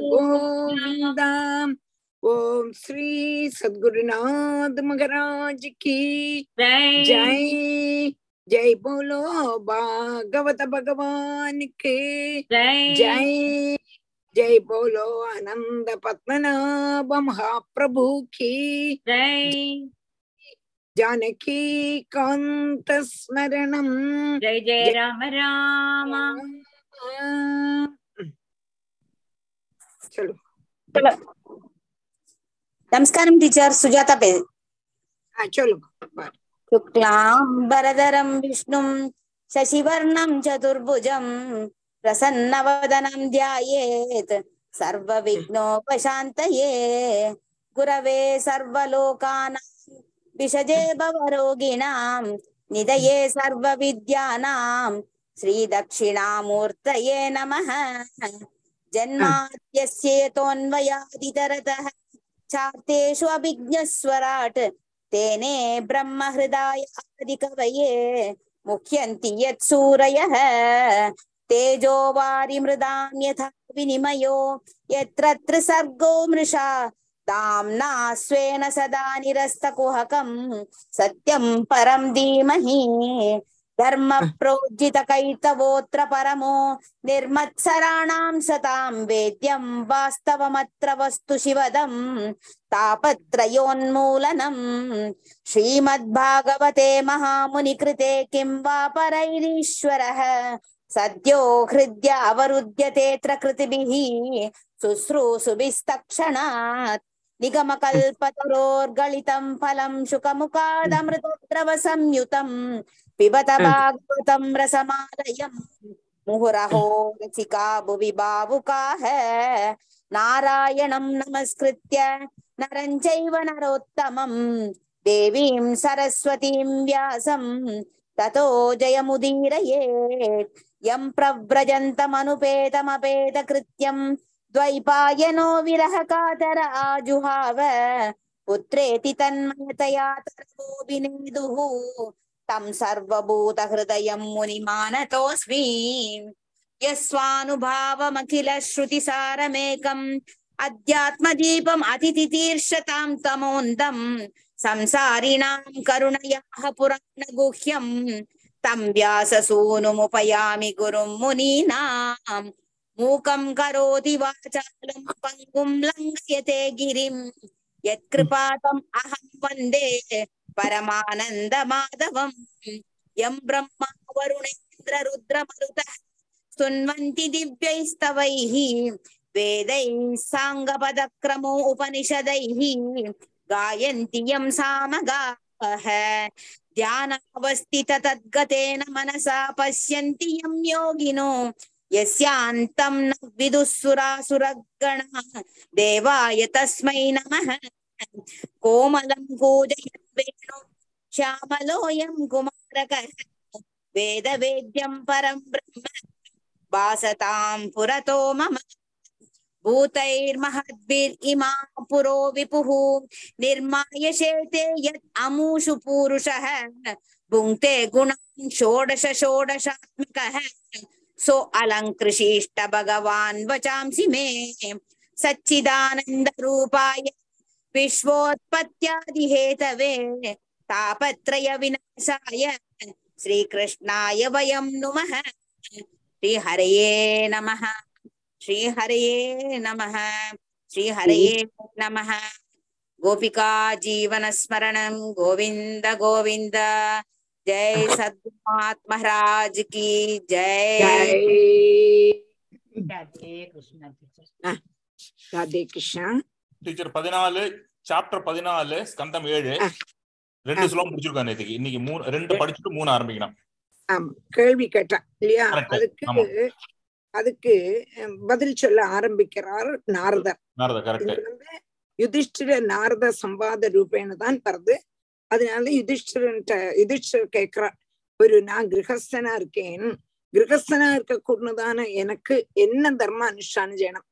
गोविंदा ओम श्री सदगुरुनाथ महाराज की जय जय बोलो भागवत भगवान के जय जय बोलो आनंद पद्मनाभ महाप्रभु की जय जानकी कांत स्मरणम जय जय राम राम சொல்லுங்க நமஸ்காரம் டீச்சர் சுஜாதா பேரு சொல்லுங்க शुक्लाम्बरधरम् विष्णुम् शशिवर्णम् चतुर्भुजम् प्रसन्नवदनम् ध्यायेत् सर्वविघ्नोपशान्तये गुरवे सर्वलोकानाम् विषजे भवरोगिणाम् निधये सर्वविद्यानाम् श्रीदक्षिणामूर्तये नमः जन्माद्यस्येतोऽन्वयादितरतः चार्तेषु अभिज्ञस्वराट्। तेने ब्रह्महृदायादिकवये मुह्यन्ति यत्सूरयः। तेजो वारिमृदां यथा विनिमयो यत्र सर्गो मृषा। दाम्ना स्वेन सदा निरस्तकुहकं सत्यं परं धीमहि। धर्मप्रोज्झितकैतवोऽत्र परमो निर्मत्सराणां सतां वेद्यं वास्तवमत्र वस्तु शिवदम् तापत्रयोन्मूलनम् श्रीमद्भागवते महामुनिकृते किं वा परैरीश्वरः सद्यो हृद्य अवरुध्यतेऽत्र कृतिभिः शुश्रूषुभिस्तक्षणात् निगमकल्पतरोर्गलितं फलं शुकमुखादमृतद्रवसंयुतम् पिबत भागवतं रसमालयम् मुहुरहो रसिका भुवि भावुकाः नारायणं नमस्कृत्य नरं चैव नरोत्तमम् देवीं सरस्वतीं व्यासं ततो जयमुदीरयेत् यं प्रव्रजन्तमनुपेतमपेतकृत्यं द्वैपायनो विरहकातर आजुहाव पुत्रेति तन्मयतया तरवोऽभिनेदुः तं सर्वभूतहृदयं मुनिमानतोऽस्मि यस्वानुभावमखिलश्रुतिसारमेकम् अध्यात्मदीपम् अतिथितीर्षतां तमोन्दम् संसारिणां करुणयाः पुराणगुह्यम् तं व्याससूनुमुपयामि गुरुं मुनीनाम् मूकं करोति वाचालं पङ्गुं लङ्घयते गिरिं यत्कृपातम् अहं वन्दे परमानन्दमाधवम् यं ब्रह्मा वरुणेन्द्र रुद्रमरुतः स्तुन्वन्ति दिव्यैस्तवैः वेदैः साङ्गपदक्रमो उपनिषदैः गायन्ति यं सामगाः ध्यानावस्थित तद्गतेन मनसा पश्यन्ति यं योगिनो यस्यान्तं न विदुःसुरासुरगणाः देवाय तस्मै नमः कोमलं कूजयन् वेणु वेदवेद्यं परं ब्रह्म, वासतां पुरतो मम। भूतैर्महद्भिरिमा पुरो विपुः। निर्माय शेते यत् अमूषु पूरुषः। भुङ्क्ते षोडश षोडशात्मकः। सो अलङ्कृशिष्ट भगवान् वचांसि मे। सच्चिदानन्दरूपाय विश्वोत्पत्यादिहेतवे तापत्रयविनाशाय श्रीकृष्णाय वयं नुमः। श्रीहरये नमः। श्रीहरये नमः। श्रीहरये नमः। गोपिका जीवनस्मरणं गोविन्द गोविन्द। जय सद्गुणात्म की जय। राधे कृष्ण। राधे कृष्ण। टीचर पदिनालु சாப்டர் பதினாலு ஸ்கந்தம் ஏழு. ரெண்டு. ஸ்லோகம் முடிச்சிருக்கோம் நேற்றுக்கு இன்னைக்கு மூணு ரெண்டு படிச்சுட்டு மூணு ஆரம்பிக்கணும். ஆமா. கேள்வி கேட்டான் இல்லையா. அதுக்கு. அதுக்கு பதில் சொல்ல ஆரம்பிக்கிறார் நாரதர். வந்து யுதிஷ்டிர நாரத சம்பாத ரூபேண தான் வருது. அதனால யுதிஷ்டிரன் யுதிஷ்டர் கேட்கிறார் ஒரு நான் கிரகஸ்தனா இருக்கேன். கிரகஸ்தனா இருக்க கூடதான எனக்கு? என்ன தர்ம அனுஷ்டானம் செய்யணும்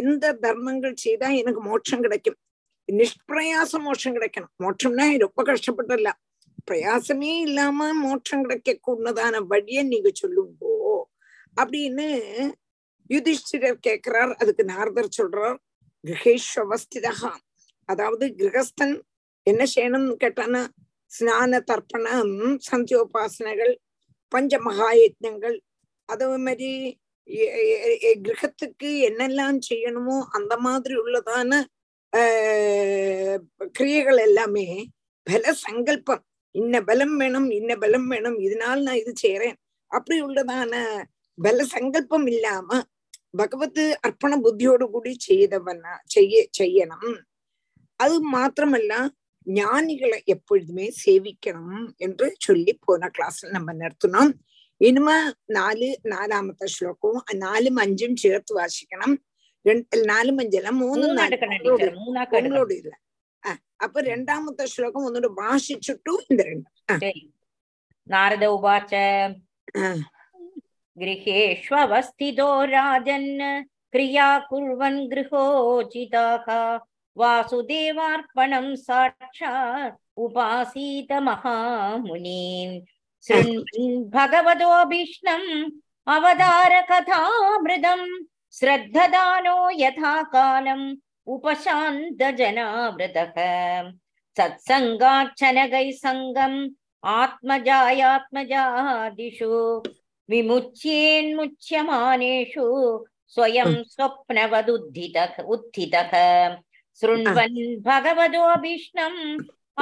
எந்த தர்மங்கள் செய்தா எனக்கு மோட்சம் கிடைக்கும்? நிஷ்பிரயாச மோட்சம் கிடைக்கணும். மோட்சம்னா ரொம்ப கஷ்டப்பட்டல பிரயாசமே இல்லாம மோட்சம் கிடைக்க கூடதான வழியை நீங்க சொல்லுங்கோ. அப்படின்னு யுதிஷ்டிரர் கேட்கிறார். அதுக்கு நாரதர் சொல்றார். கிரகேஸ்வஸ்திதா அதாவது கிரகஸ்தன் என்ன செய்யணும்னு கேட்டானா ஸ்நான தர்ப்பணம் சந்தியோபாசனைகள் பஞ்ச மகாயஜங்கள் அதே மாதிரி கிரகத்துக்கு என்னெல்லாம் செய்யணுமோ அந்த மாதிரி உள்ளதான கிரியைகள் எல்லாமே பல சங்கல்பம் இன்ன பலம் வேணும் இன்ன பலம் வேணும் இதனால நான் இது செய்யறேன் அப்படி உள்ளதான பல சங்கல்பம் இல்லாம பகவத் அர்ப்பண புத்தியோடு கூடி செய்தவனா செய்ய செய்யணும் அது மாத்திரமல்ல ஞானிகளை எப்பொழுதுமே சேவிக்கணும் என்று சொல்லி போன கிளாஸ்ல நம்ம நிறுத்தினோம் இனிமே നാല് നാലാമത്തെ ശ്ലോകവും നാലും അഞ്ചും ചേർത്ത് വാശിക്കണം രണ്ട് നാലും അഞ്ചല്ല മൂന്നും ഒന്നുകൂടി ഇല്ല അപ്പൊ രണ്ടാമത്തെ ശ്ലോകം ഒന്നുകൂടി ഭാഷിച്ചിട്ടു ഇത് രണ്ടും നാരദ ഉപാച ഗൃഹേഷ്വസ്ഥിതോ രാജൻ ക്രിയാ കുർവൻ ഗൃഹോചിതാഹ വാസുദേവാർപ്പണം സാക്ഷാ ഉപാസീത മഹാമുനീം ശൃൺ ഭഗവതോഭീഷ്ണം അവതാര കഥാമൃതം श्रद्धदानो यथा कालम् उपशान्तजनावृतः सत्सङ्गाच्छनगैः सङ्गम् आत्मजायात्मजादिषु विमुच्येन्मुच्यमानेषु स्वयं स्वप्नवदुद्धितः उत्थितः। शृण्वन् भगवतोऽभीष्णम्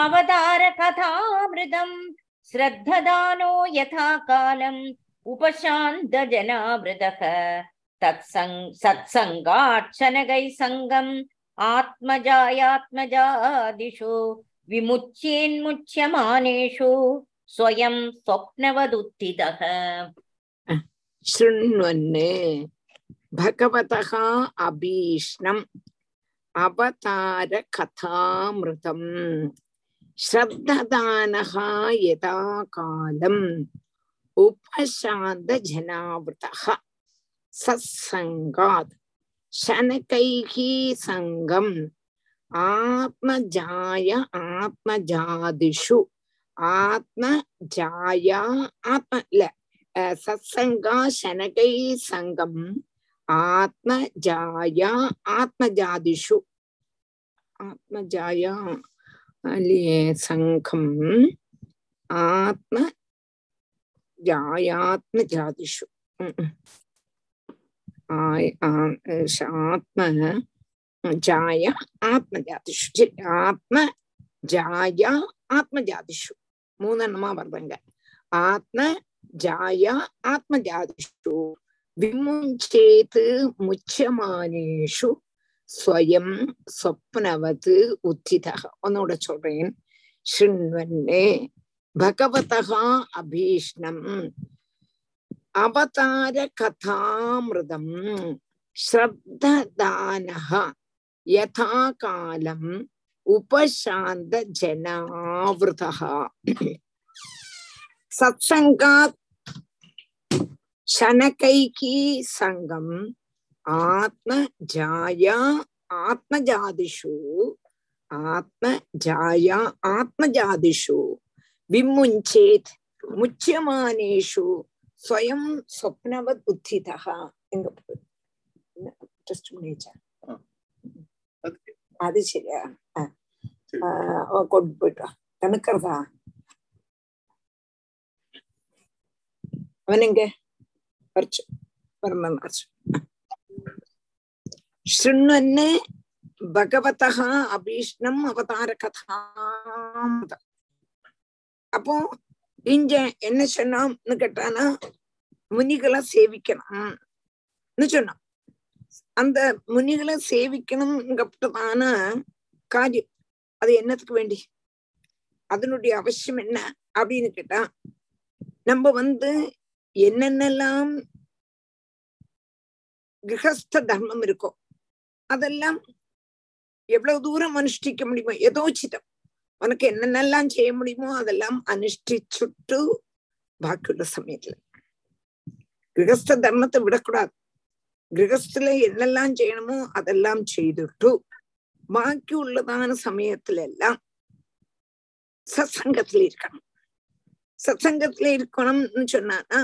अवतार कथामृतम् श्रद्धदानो यथा कालम् उपशान्तजनावृतः तत्सङ् सत्सङ्गाक्षनगैः सङ्गम् आत्मजायात्मजादिषु, विमुच्येन्मुच्यमानेषु, स्वयं स्वप्नवदुत्थितः। शृण्वन् भगवतः अभीष्णम् अवतार कथामृतम् श्रद्धदानः यदा कालम् उपशान्तजनावृतः। सत्संगात शनकैः संगम आत्मजाय आत्मजादिषु। आत्मजाया आत्म ल सत्सङ्गा शनकैः आत्मजाया आत्मजादिषु। आत्मजाया जायात्म जातिषु ஆத்ம ஜாயாத்மஜாதிஷு ம், ம். ஆய், ஆ- ஷ- ஆத்ம ஜாய ஆத்மஜாதிஷு சரி, ஆத்ம ஜாயா ஆத்மஜாதிஷு மூணெண்ணமா வருதுங்க ஆத்ம ஜாய ஆத்மஜாதிஷு விமுஞ்சேத் முச்சமானேஷு സ്വയം സ്വപ്നവത് ഉത്ഥിത ഒന്നുകൂടെ ചൊല്ലേൻ ശൃണ്വന്നെ ഭഗവതഃ അഭീഷ്ണം அவதார கதாமிருதம் ஸ்ரத்ததானஹ யதா காலம் உபசாந்த ஜனாவிரதா சத்சங்காத் சனகைகி சங்கம் ஆத்ம ஜாயா ஆத்மஜாதிஷு ஆத்ம ஜாயா ஆத்மஜாதிஷு. விம்முஞ்சேத் முச்சியமானேஷு എങ്ക ടെസ്റ്റ് பண்ணிச்சா அது சரியா ஆ. ஆ, ஓ, கொண்டு போயிட்டா தனுக்கிறதா அவன் எங்க வரைச்சு வரணும் வரைச்சு ശൃണ്വന് ഭഗവതഃ അഭീഷ്ണം അവതാര കഥാമൃത இஞ்ச என்ன சொன்னான்னு கேட்டானா முனிகளை சேவிக்கணும்னு சொன்னான். அந்த முனிகளை சேவிக்கணும்ங்கப்பட்டதான காரியம். அது என்னத்துக்கு வேண்டி? அதனுடைய அவசியம் என்ன? அப்படின்னு கேட்டா நம்ம வந்து என்னென்னலாம் கிரகஸ்த தர்மம் இருக்கோ அதெல்லாம் எவ்வளவு தூரம் அனுஷ்டிக்க முடியுமோ யதோச்சிதம் உனக்கு என்னென்னலாம் செய்ய முடியுமோ அதெல்லாம் அனுஷ்டிச்சுட்டு பாக்கியுள்ள சமயத்துல. கிரகஸ்த தர்மத்தை விடக்கூடாது. கிரகஸ்துல என்னெல்லாம் செய்யணுமோ அதெல்லாம் செய்துட்டு பாக்கி உள்ளதான சமயத்துல எல்லாம் சத்சங்கத்துல இருக்கணும். சத்சங்கத்துல இருக்கணும்னு சொன்னானா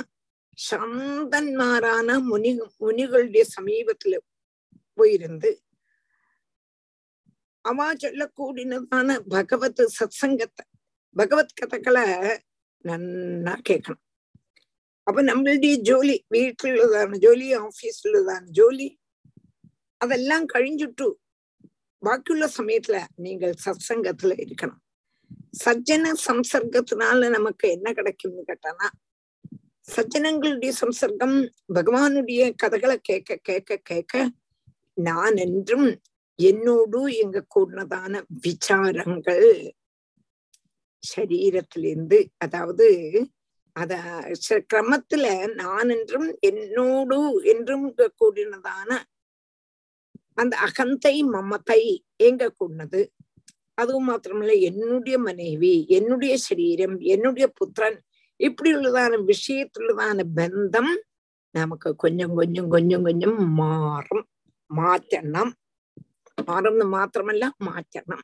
சந்தன்மாரான முனி முனிகளுடைய சமீபத்துல போயிருந்து அவா சொல்லக்கூடினதான பகவத் சத்சங்கத்தை பகவத் கதைகளை நன்னா கேட்கணும். அப்ப நம்மளுடைய ஜோலி வீட்டிலுள்ளதான ஜோலி ஆபீஸ்லதான ஜோலி அதெல்லாம் கழிஞ்சுட்டு பாக்கியுள்ள சமயத்துல நீங்கள் சத்சங்கத்துல இருக்கணும். சஜ்ஜன சம்சர்க்கத்தினால நமக்கு என்ன கிடைக்கும்னு கேட்டானா சஜ்ஜனங்களுடைய சம்சர்க்கம் பகவானுடைய கதைகளை கேட்க கேட்க கேட்க நான் என்றும் என்னோடு எங்க கூடதான விசாரங்கள் சரீரத்திலிருந்து அதாவது அத ச- கிரமத்துல நான் என்றும் என்னோடு என்றும் கூடினதான அந்த அகந்தை மமத்தை எங்க கூடினது? அதுவும் மாத்திரமில்ல என்னுடைய மனைவி என்னுடைய சரீரம் என்னுடைய புத்திரன் இப்படி உள்ளதான விஷயத்துள்ளதான பந்தம் நமக்கு கொஞ்சம் கொஞ்சம் கொஞ்சம் கொஞ்சம் மாறும் மாற்றணும். മാറുന്നു മാത്രമല്ല മാറ്റണം.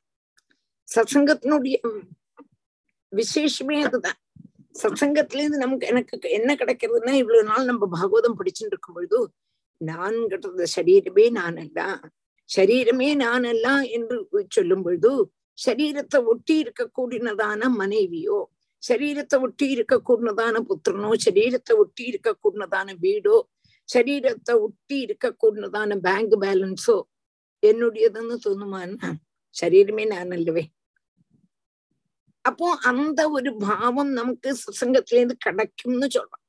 சத்சங்கத்தினுடைய விசேஷமே அதுதான் சத்சங்கத்திலேருந்து நமக்கு எனக்கு என்ன கிடைக்கிறதுன்னா இவ்வளவு நாள் நம்ம பாகவதம் படிச்சுட்டு இருக்கும் பொழுது நான்கிறது சரீரமே நான் அல்ல சரீரமே நான் அல்ல என்று சொல்லும் பொழுது சரீரத்தை ஒட்டி இருக்க கூடினதான மனைவியோ சரீரத்தை ஒட்டி இருக்க கூடினதான புத்திரனோ சரீரத்தை ஒட்டி இருக்க கூடினதான வீடோ சரீரத்தை ஒட்டி இருக்க பேங்க் பேலன்ஸோ என்னுடையதுன்னு തോന്നുമാന ശരീരമേ ഞാനല്ലവേ அப்போ அந்த ஒரு பாவம் நமக்கு சத்சங்கத்திலேருந்து கிடைக்கும்னு சொல்றோம்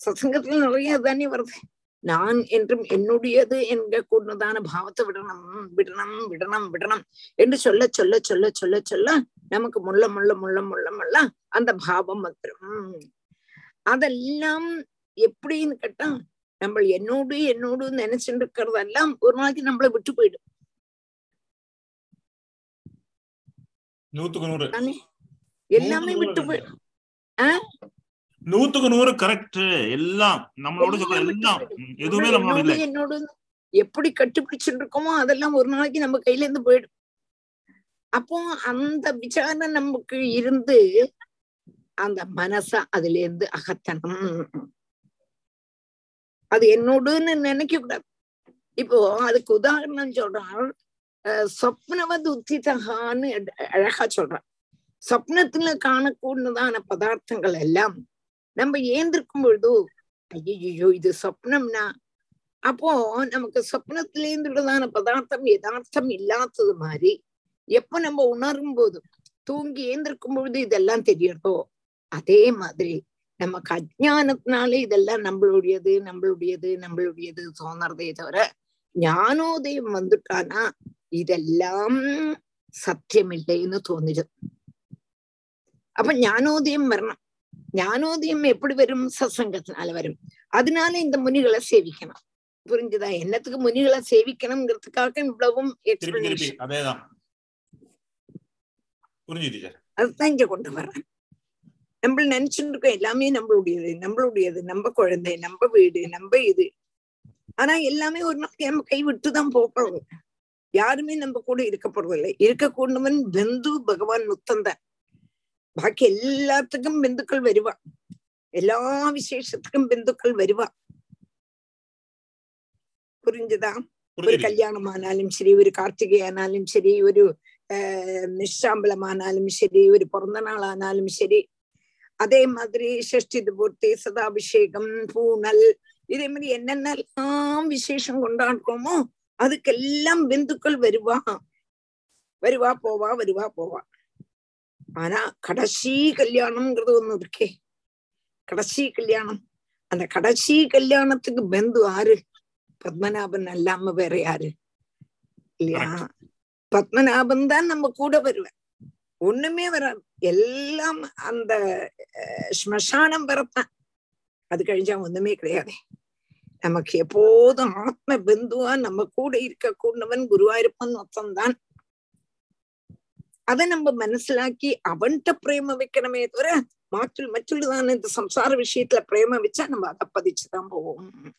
சத்சங்கத்துல நிறைய தானே வருது நான் என்றும் என்னுடையது என்க கூடதான பாவத்தை விடணும் விடணும் விடணும் விடணும் என்று சொல்ல சொல்ல சொல்ல சொல்ல சொல்ல நமக்கு முள்ள முள்ள முள்ள முள்ள முள்ள அந்த பாவம் வந்துடும் அதெல்லாம் எப்படின்னு கேட்டா நம்ம என்னோடு என்னோடு நினைச்சுட்டு இருக்கிறதெல்லாம் ஒரு நாளைக்கு நம்மளை விட்டு போயிடும் எல்லாமே விட்டு போயிடும் நூத்துக்கு நூறு கரெக்ட் எல்லாம் நம்மளோட எல்லாம் எதுவுமே நம்ம நம்மளோட என்னோடு எப்படி கட்டுப்பிடிச்சுட்டு இருக்கோமோ அதெல்லாம் ஒரு நாளைக்கு நம்ம கையில இருந்து போயிடும் அப்போ அந்த விசாரம் நமக்கு இருந்து அந்த மனச அதுல இருந்து அகத்தணும் அது என்னோடுன்னு நினைக்க கூடாது. இப்போ அதுக்கு உதாரணம் சொல்றான் சொப்னவது உத்திதகான்னு அழகா சொல்றான். சொப்னத்துல காணக்கூடியதான பதார்த்தங்கள் எல்லாம் நம்ம ஏந்திருக்கும் பொழுது ஐயோ இது சொப்னம்னா? அப்போ நமக்கு சொப்னத்திலேருந்துள்ளதான பதார்த்தம் யதார்த்தம் இல்லாதது மாதிரி எப்ப நம்ம உணரும் போது தூங்கி ஏந்திருக்கும் பொழுது இதெல்லாம் தெரியறதோ அதே மாதிரி நமக்கு அஜானத்தினாலே இதெல்லாம் நம்மளுடையது நம்மளுடையது நம்மளுடையது தோணுறதே தவிர ஞானோதயம் வந்துட்டானா இதெல்லாம் சத்தியமில்லைன்னு தோணிடும் அப்ப ஞானோதயம் வரணும். ஞானோதயம் எப்படி வரும்? சத்சங்கத்தினால வரும். அதனால இந்த முனிகளை சேவிக்கணும். புரிஞ்சுதா? என்னத்துக்கு முனிகளை சேவிக்கணுங்கிறதுக்காக இவ்வளவும் எக்ஸ்பிளனேஷன் அதுதான் இங்க கொண்டு வர்றேன். நம்ம நினைச்சுட்டு இருக்கோம் எல்லாமே நம்மளுடையது நம்மளுடையது நம்ம குழந்தை நம்ம வீடு நம்ம இது. ஆனா எல்லாமே ஒரு நாள் நம்ம கை விட்டுதான் போகிறது யாருமே நம்ம கூட இருக்க போறதில்லை. இருக்கக்கூடவன் பந்து பகவான் முத்தந்தான். பாக்கி எல்லாத்துக்கும் பிந்துக்கள் வருவா. எல்லா விசேஷத்துக்கும் பிந்துக்கள் வருவா. புரிஞ்சுதா? ஒரு கல்யாணம் ஆனாலும் சரி ஒரு கார்த்திகை ஆனாலும் சரி ஒரு ஆஹ் நிஷாம்பலம் ஆனாலும் சரி ஒரு பிறந்த நாள் ஆனாலும் சரி ശരി அதேமாதிரி ஷஷ்டி பூர்த்தி சதாபிஷேகம் பூனல் இதே மாதிரி என்னென்னலாம் விசேஷம் கொண்டாடுறோமோ அதுக்கெல்லாம் பிந்துக்கள் வருவா. வருவா போவா வருவா போவா. ஆனா கடைசி கல்யாணம்ங்கிறது ஒண்ணு இருக்கே. கடைசி கல்யாணம். அந்த கடைசி கல்யாணத்துக்கு பந்து ஆறு? பத்மநாபன் அல்லாம வேற யாரு? இல்லையா? பத்மநாபன் தான் நம்ம கூட வருவேன் ஒண்ணுமே வர எல்லாம் அந்த ஸ்மசானம் வரத்தான். அது கழிஞ்சா ஒண்ணுமே கிடையாது. நமக்கு எப்போதும் ஆத்ம பிந்துவா நம்ம கூட இருக்க கூடவன் குருவாயிருப்பன் மொத்தம்தான் அதை நம்ம மனசிலாக்கி அவன்கிட்ட பிரேம வைக்கணுமே தவிர மாற்றுள் மற்றுள்தான் இந்த சம்சார விஷயத்துல பிரேம வச்சா நம்ம அதை பதிச்சுதான் போவோம்.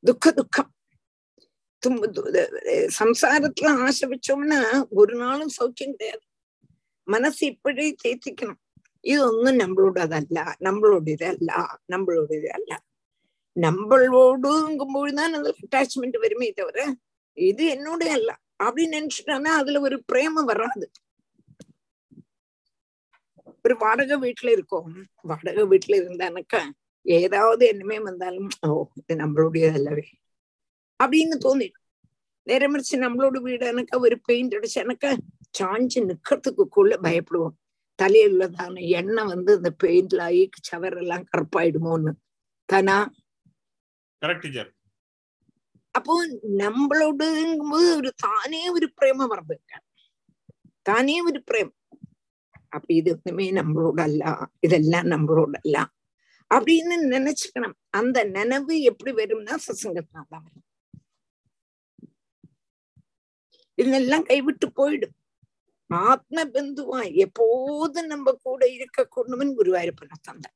துக்க துக்கம். சம்சாரத்துல ஆசை வச்சோம்னா ஒரு நாளும் சௌக்கியம் கிடையாது. மனசு இப்படி தேத்திக்கணும். இது ஒன்றும் நம்மளோடதல்ல நம்மளோடது அல்ல நம்மளோடது அல்ல. நம்மளோடுங்கும்போதுதான் அதுல அட்டாச்மெண்ட் வருமே தவிர இது என்னோட அல்ல அப்படின்னு நினைச்சிட்டானா அதுல ஒரு பிரேம வராது. ஒரு வாடகை வீட்டுல இருக்கோம். வாடகை வீட்டுல இருந்தானாக்கா ஏதாவது என்னமே வந்தாலும் ஓ இது நம்மளுடைய அல்லவே அப்படின்னு தோணிடும் நேரம் மறிச்சு நம்மளோட வீடுனாக்கா ஒரு பெயிண்ட் அடிச்சானாக்கா சாஞ்சு நிக்கிறதுக்குள்ள பயப்படுவோம். தலையில உள்ளதான எண்ணெய் வந்து இந்த பெயிண்ட்ல ஆகி சவரெல்லாம் கருப்பாயிடுமோன்னு. தானா? அப்போ நம்மளோடுங்கும்போது ஒரு தானே ஒரு பிரேமம் வருது தானே ஒரு பிரேமம் அப்ப இது ஒண்ணுமே நம்மளோட அல்ல. இதெல்லாம் நம்மளோட அல்ல. அப்படின்னு நினைச்சுக்கணும். அந்த நினைவு எப்படி வரும்னா சசங்கத்தினால தான் வரும். இதெல்லாம் கைவிட்டு போயிடும். ஆத்ம பந்துவா எப்போதும் நம்ம கூட இருக்க கொண்டவன் குருவாயிருப்பன தந்தை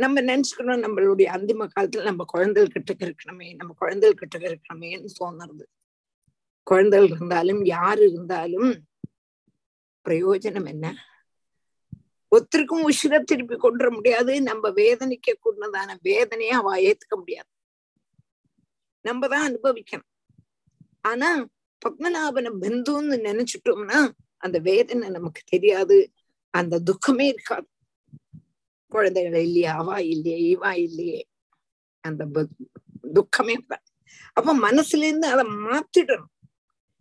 நம்ம நினைச்சுக்கணும் நம்மளுடைய அந்திம காலத்துல நம்ம குழந்தைகள் கிட்ட இருக்கணுமே நம்ம குழந்தைகள் கிட்ட இருக்கணுமேன்னு தோணுறது. குழந்தைகள் இருந்தாலும் யாரு இருந்தாலும் பிரயோஜனம் என்ன? ஒருத்தருக்கும் உஷிர திருப்பி கொண்டுற முடியாது. நம்ம வேதனைக்க கூடதான வேதனையை அவ ஏத்துக்க முடியாது. நம்ம தான் அனுபவிக்கணும். ஆனா பத்மநாபன பந்துன்னு நினைச்சிட்டோம்னா அந்த வேதனை நமக்கு தெரியாது. அந்த துக்கமே இருக்காது. குழந்தைகள் இல்லையா அவா இல்லையே இவா இல்லையே. அந்த துக்கமே அப்ப மனசுல இருந்து அதை மாத்திடணும்.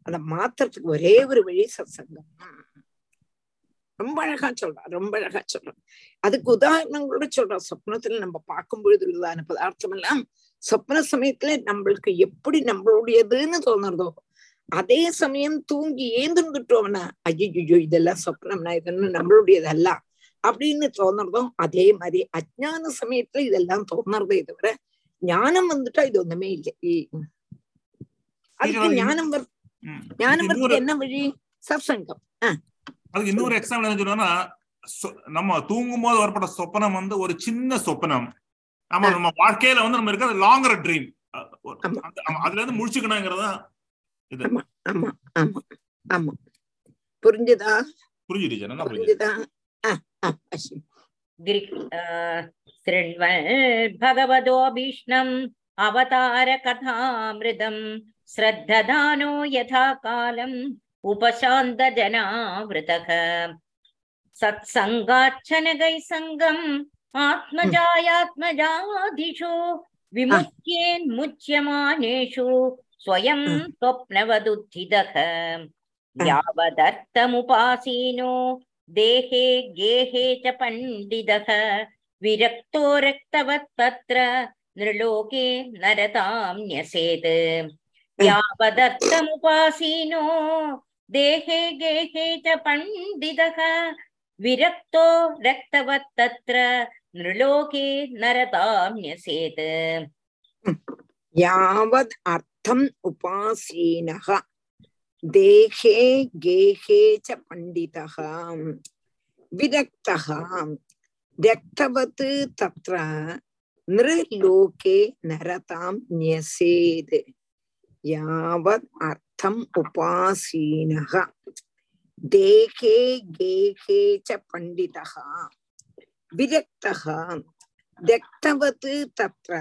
அதை மாத்துறதுக்கு ஒரே ஒரு வழி சத்சங்கம். ரொம்ப அழகா சொல்றான் ரொம்ப அழகா சொல்றான் அதுக்கு உதாரணங்களோட சொல்றான் சொப்னத்துல நம்ம பார்க்கும் பொழுது உள்ளதான பதார்த்தம் எல்லாம் சொப்ன சமயத்துல நம்மளுக்கு எப்படி நம்மளுடையதுன்னு தோணுறதோ அதே சமயம் தூங்கி ஏந்துட்டோம்னா ஐயோ இதெல்லாம் சொப்னம்னா இதெல்லாம் நம்மளுடையதல்ல அப்படின்னு தோணுறதும் அதே மாதிரி அஜான சமயத்துல இதெல்லாம் தோணுறதே தவிர ஞானம் வந்துட்டா இது ஒண்ணுமே இல்லை. அதுக்கு ஞானம் வர ஞானம் வரது என்ன வழி? சத்சங்கம் அதுக்கு இன்னொரு எக்ஸாம்பிள் என்ன சொன்னா நம்ம தூங்கும் போது வரப்பட்ட சொப்பனம் வந்து ஒரு சின்ன சொப்பனம். நம்ம நம்ம வாழ்க்கையில வந்து நம்ம இருக்கிற லாங்கர் ட்ரீம் அதுல இருந்து முடிச்சுக்கணுங்கிறதா இது ஆமா ஆமா ஆமா ஆமா புரிஞ்சுதா புரிஞ்சுடுச்சு என்ன புரிஞ்சுதா शृण्वन् भगवतोऽभीष्णम् अवतारकथामृतम् श्रद्धदानो यथा कालम् उपशान्तजनावृतः सत्सङ्गाच्छनगैः सङ्गम् आत्मजायात्मजादिषु विमुच्येन्मुच्यमानेषु स्वयं स्वप्नवदुत्थितः यावदर्थमुपासीनो देहे गेहे च पण्डितः विरक्तो रक्तवत् तत्र नृलोके नरतां न्यसेत् यावदर्थमुपासीनो देहे गेहे च पण्डितः विरक्तो रक्तवत् तत्र नृलोके नरतां न्यसेत् यावद् अर्थम् उपासीनः देहे गेहे च पण्डितः विरक्तः रक्तवत् तत्र नृलोके नरतां न्यसेत् यावत् अर्थम् उपासीनः देहे गेहे च पण्डितः விரக்தகா தத்ர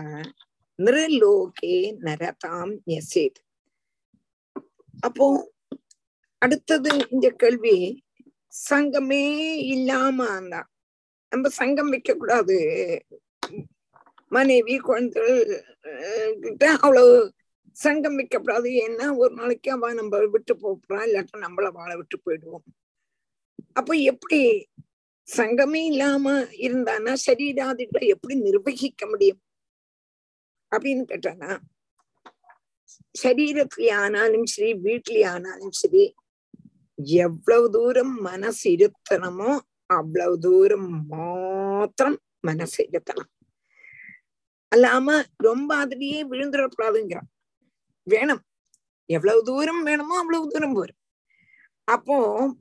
நிருலோகே நரதாம் ஞசேத் அப்போ அடுத்தது இந்த கேள்வி சங்கமே இல்லாம தான் நம்ம சங்கம் வைக்க கூடாது மனைவி குழந்தைகிட்ட அவ்வளவு சங்கம் வைக்கப்படாது ஏன்னா ஒரு நாளைக்கு அவ நம்ம விட்டு போறா இல்லாட்டா நம்மள வாழ விட்டு போயிடுவோம். அப்ப எப்படி சங்கமே இல்லாம இருந்தானா சரீராதிகளை எப்படி நிர்வகிக்க முடியும்? அப்படின்னு கேட்டானா சரீரத்திலே ஆனாலும் சரி வீட்டிலே ஆனாலும் சரி எவ்வளவு தூரம் மனசு இருத்தணுமோ அவ்வளவு தூரம் மாத்திரம் மனசு இருத்தலாம். அல்லாம ரொம்ப அதுலயே விழுந்துடக்கூடாதுங்கிறான். வேணும். எவ்வளவு தூரம் வேணுமோ அவ்வளவு தூரம் போரும் அப்போ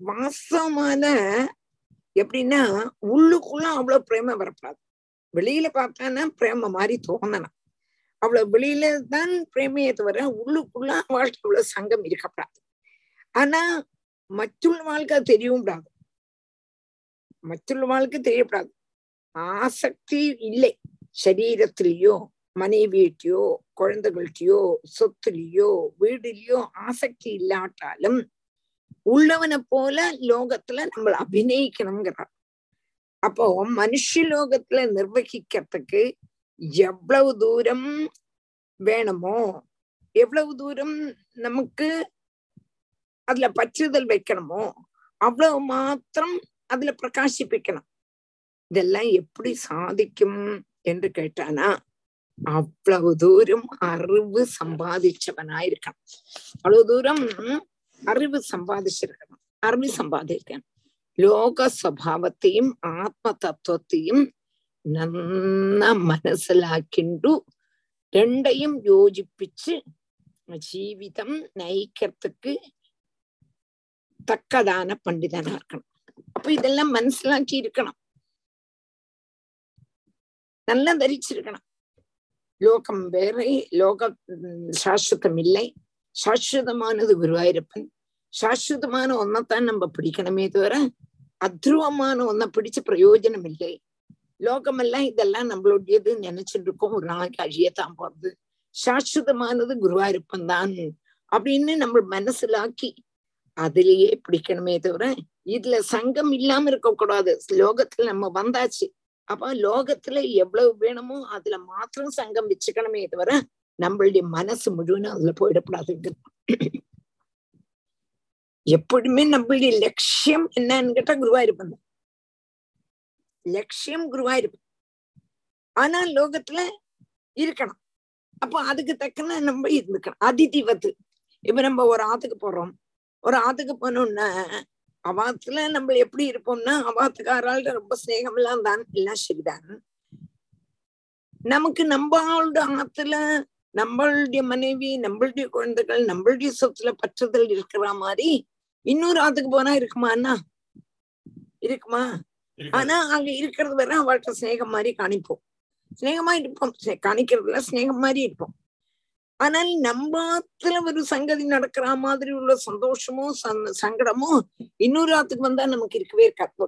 வாசமான எப்படின்னா உள்ளுக்குள்ள அவ்வளவு பிரேமை வரப்படாது வெளியில பார்த்தானா பிரேம மாதிரி தோணணும் அவ்வளவு வெளியில தான் பிரேமையை தவிர உள்ளுக்குள்ள வாழ்க்கை அவ்வளவு சங்கம் இருக்கப்படாது ஆனா மற்றுள்ள வாழ்க்கை தெரியவும் கூடாது. மற்றுள்ள வாழ்க்கை தெரியப்படாது ஆசக்தி இல்லை. சரீரத்திலேயோ மனைவியிட்டையோ குழந்தைகள்டையோ சொத்துலயோ வீடுலயோ ஆசக்தி இல்லாட்டாலும் உள்ளவனை போல லோகத்துல நம்மள அபிநயிக்கணுங்கிறார் அப்போ மனுஷ லோகத்துல நிர்வகிக்கிறதுக்கு எவ்வளவு தூரம் வேணுமோ எவ்வளவு தூரம் நமக்கு அதுல பற்றுதல் வைக்கணுமோ அவ்வளவு மாத்திரம் அதுல பிரகாசிப்பிக்கணும். இதெல்லாம் எப்படி சாதிக்கும் என்று கேட்டானா அவ்வளவு தூரம் அறிவு சம்பாதிச்சவனாயிருக்கான். அவ்வளவு தூரம் അറിവ് സമ്പാദിച്ചിരിക്കണം അറിവ് സമ്പാദിക്കണം ലോകസ്വഭാവത്തെയും ആത്മതത്വത്തെയും നന്ന മനസ്സിലാക്കിണ്ടു രണ്ടയും യോജിപ്പിച്ച് ജീവിതം നയിക്കത്തക്ക് തക്കദാന പണ്ഡിതനാക്കണം അപ്പൊ ഇതെല്ലാം മനസ്സിലാക്കിയിരിക്കണം നല്ല ധരിച്ചിരിക്കണം ലോകം വേറെ ലോക ശാശ്വതമില്ലേ சாஸ்வதமானது குருவாயூரப்பன் சாஸ்வதமான ஒன்னத்தான் நம்ம பிடிக்கணுமே தவிர அத்ருவமான ஒன்ன பிடிச்ச பிரயோஜனம் இல்லை லோகமெல்லாம் இதெல்லாம் நம்மளுடையது நினைச்சிட்டு இருக்கோம் ஒரு நாளைக்கு அழியத்தான் போறது. சாஸ்வதமானது குருவாயிருப்பன் தான் அப்படின்னு நம்ம மனசுலாக்கி அதுலயே பிடிக்கணுமே தவிர இதுல சங்கம் இல்லாம இருக்கக்கூடாது. லோகத்துல நம்ம வந்தாச்சு. அப்ப லோகத்துல எவ்வளவு வேணுமோ அதுல மாத்திரம் சங்கம் வச்சுக்கணுமே தவிர நம்மளுடைய மனசு முழுவதும் அதுல போயிடக்கூடாதுங்க எப்பொழுதுமே நம்மளுடைய லட்சியம் என்னன்னு கேட்டா குருவாயிருப்பன் லட்சியம் குருவாயிருப்பன் ஆனா லோகத்துல இருக்கணும். அப்போ அதுக்கு தக்கன நம்ம இருந்துக்கணும். அதிதிவத்து இப்ப நம்ம ஒரு ஆத்துக்கு போறோம். ஒரு ஆத்துக்கு போனோம்னா அவாத்துல நம்ம எப்படி இருப்போம்னா அவாத்துக்காரால் ரொம்ப ஸ்நேகம் எல்லாம் தான் எல்லாம் சரிதான். நமக்கு நம்மளோட ஆத்துல நம்மளுடைய மனைவி நம்மளுடைய குழந்தைகள் நம்மளுடைய சொத்துல பற்றுதல் இருக்கிற மாதிரி இன்னொரு ஆத்துக்கு போனா இருக்குமாண்ணா இருக்குமா? ஆனா அங்க இருக்கிறது வரை அவள்கிட்ட ஸ்நேகம் மாதிரி காணிப்போம். ஸ்நேகமா இருப்போம். காணிக்கிறதுல ஸ்நேகம் மாதிரி இருப்போம். ஆனால் நம்மத்துல ஒரு சங்கதி நடக்கிற மாதிரி உள்ள சந்தோஷமோ சங்கடமோ இன்னொரு ஆத்துக்கு வந்தா நமக்கு இருக்கவே இருக்காது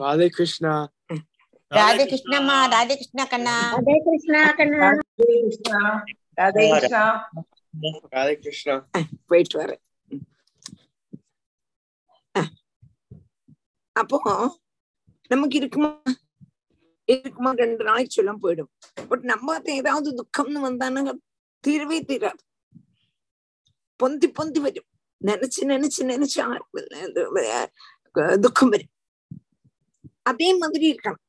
ராதே கிருஷ்ணா ராதே கிருஷ்ணம்மா ராதே கிருஷ்ணா கண்ணா. ராதே கிருஷ்ணா கண்ணா. ராதே கிருஷ்ணா. ராதே கிருஷ்ணா. போயிட்டு வரேன். அப்போ நமக்கு இருக்குமா? இருக்குமா? ரெண்டு நாளைக்கு சொல்ல போயிடும். பட் நம்ம ஏதாவது துக்கம்னு வந்தானாங்க தீரவே தீராது. பொந்தி பொந்தி வரும். நினைச்சு நினைச்சு நினைச்சு துக்கம் வரும். அதே மாதிரி இருக்கணும்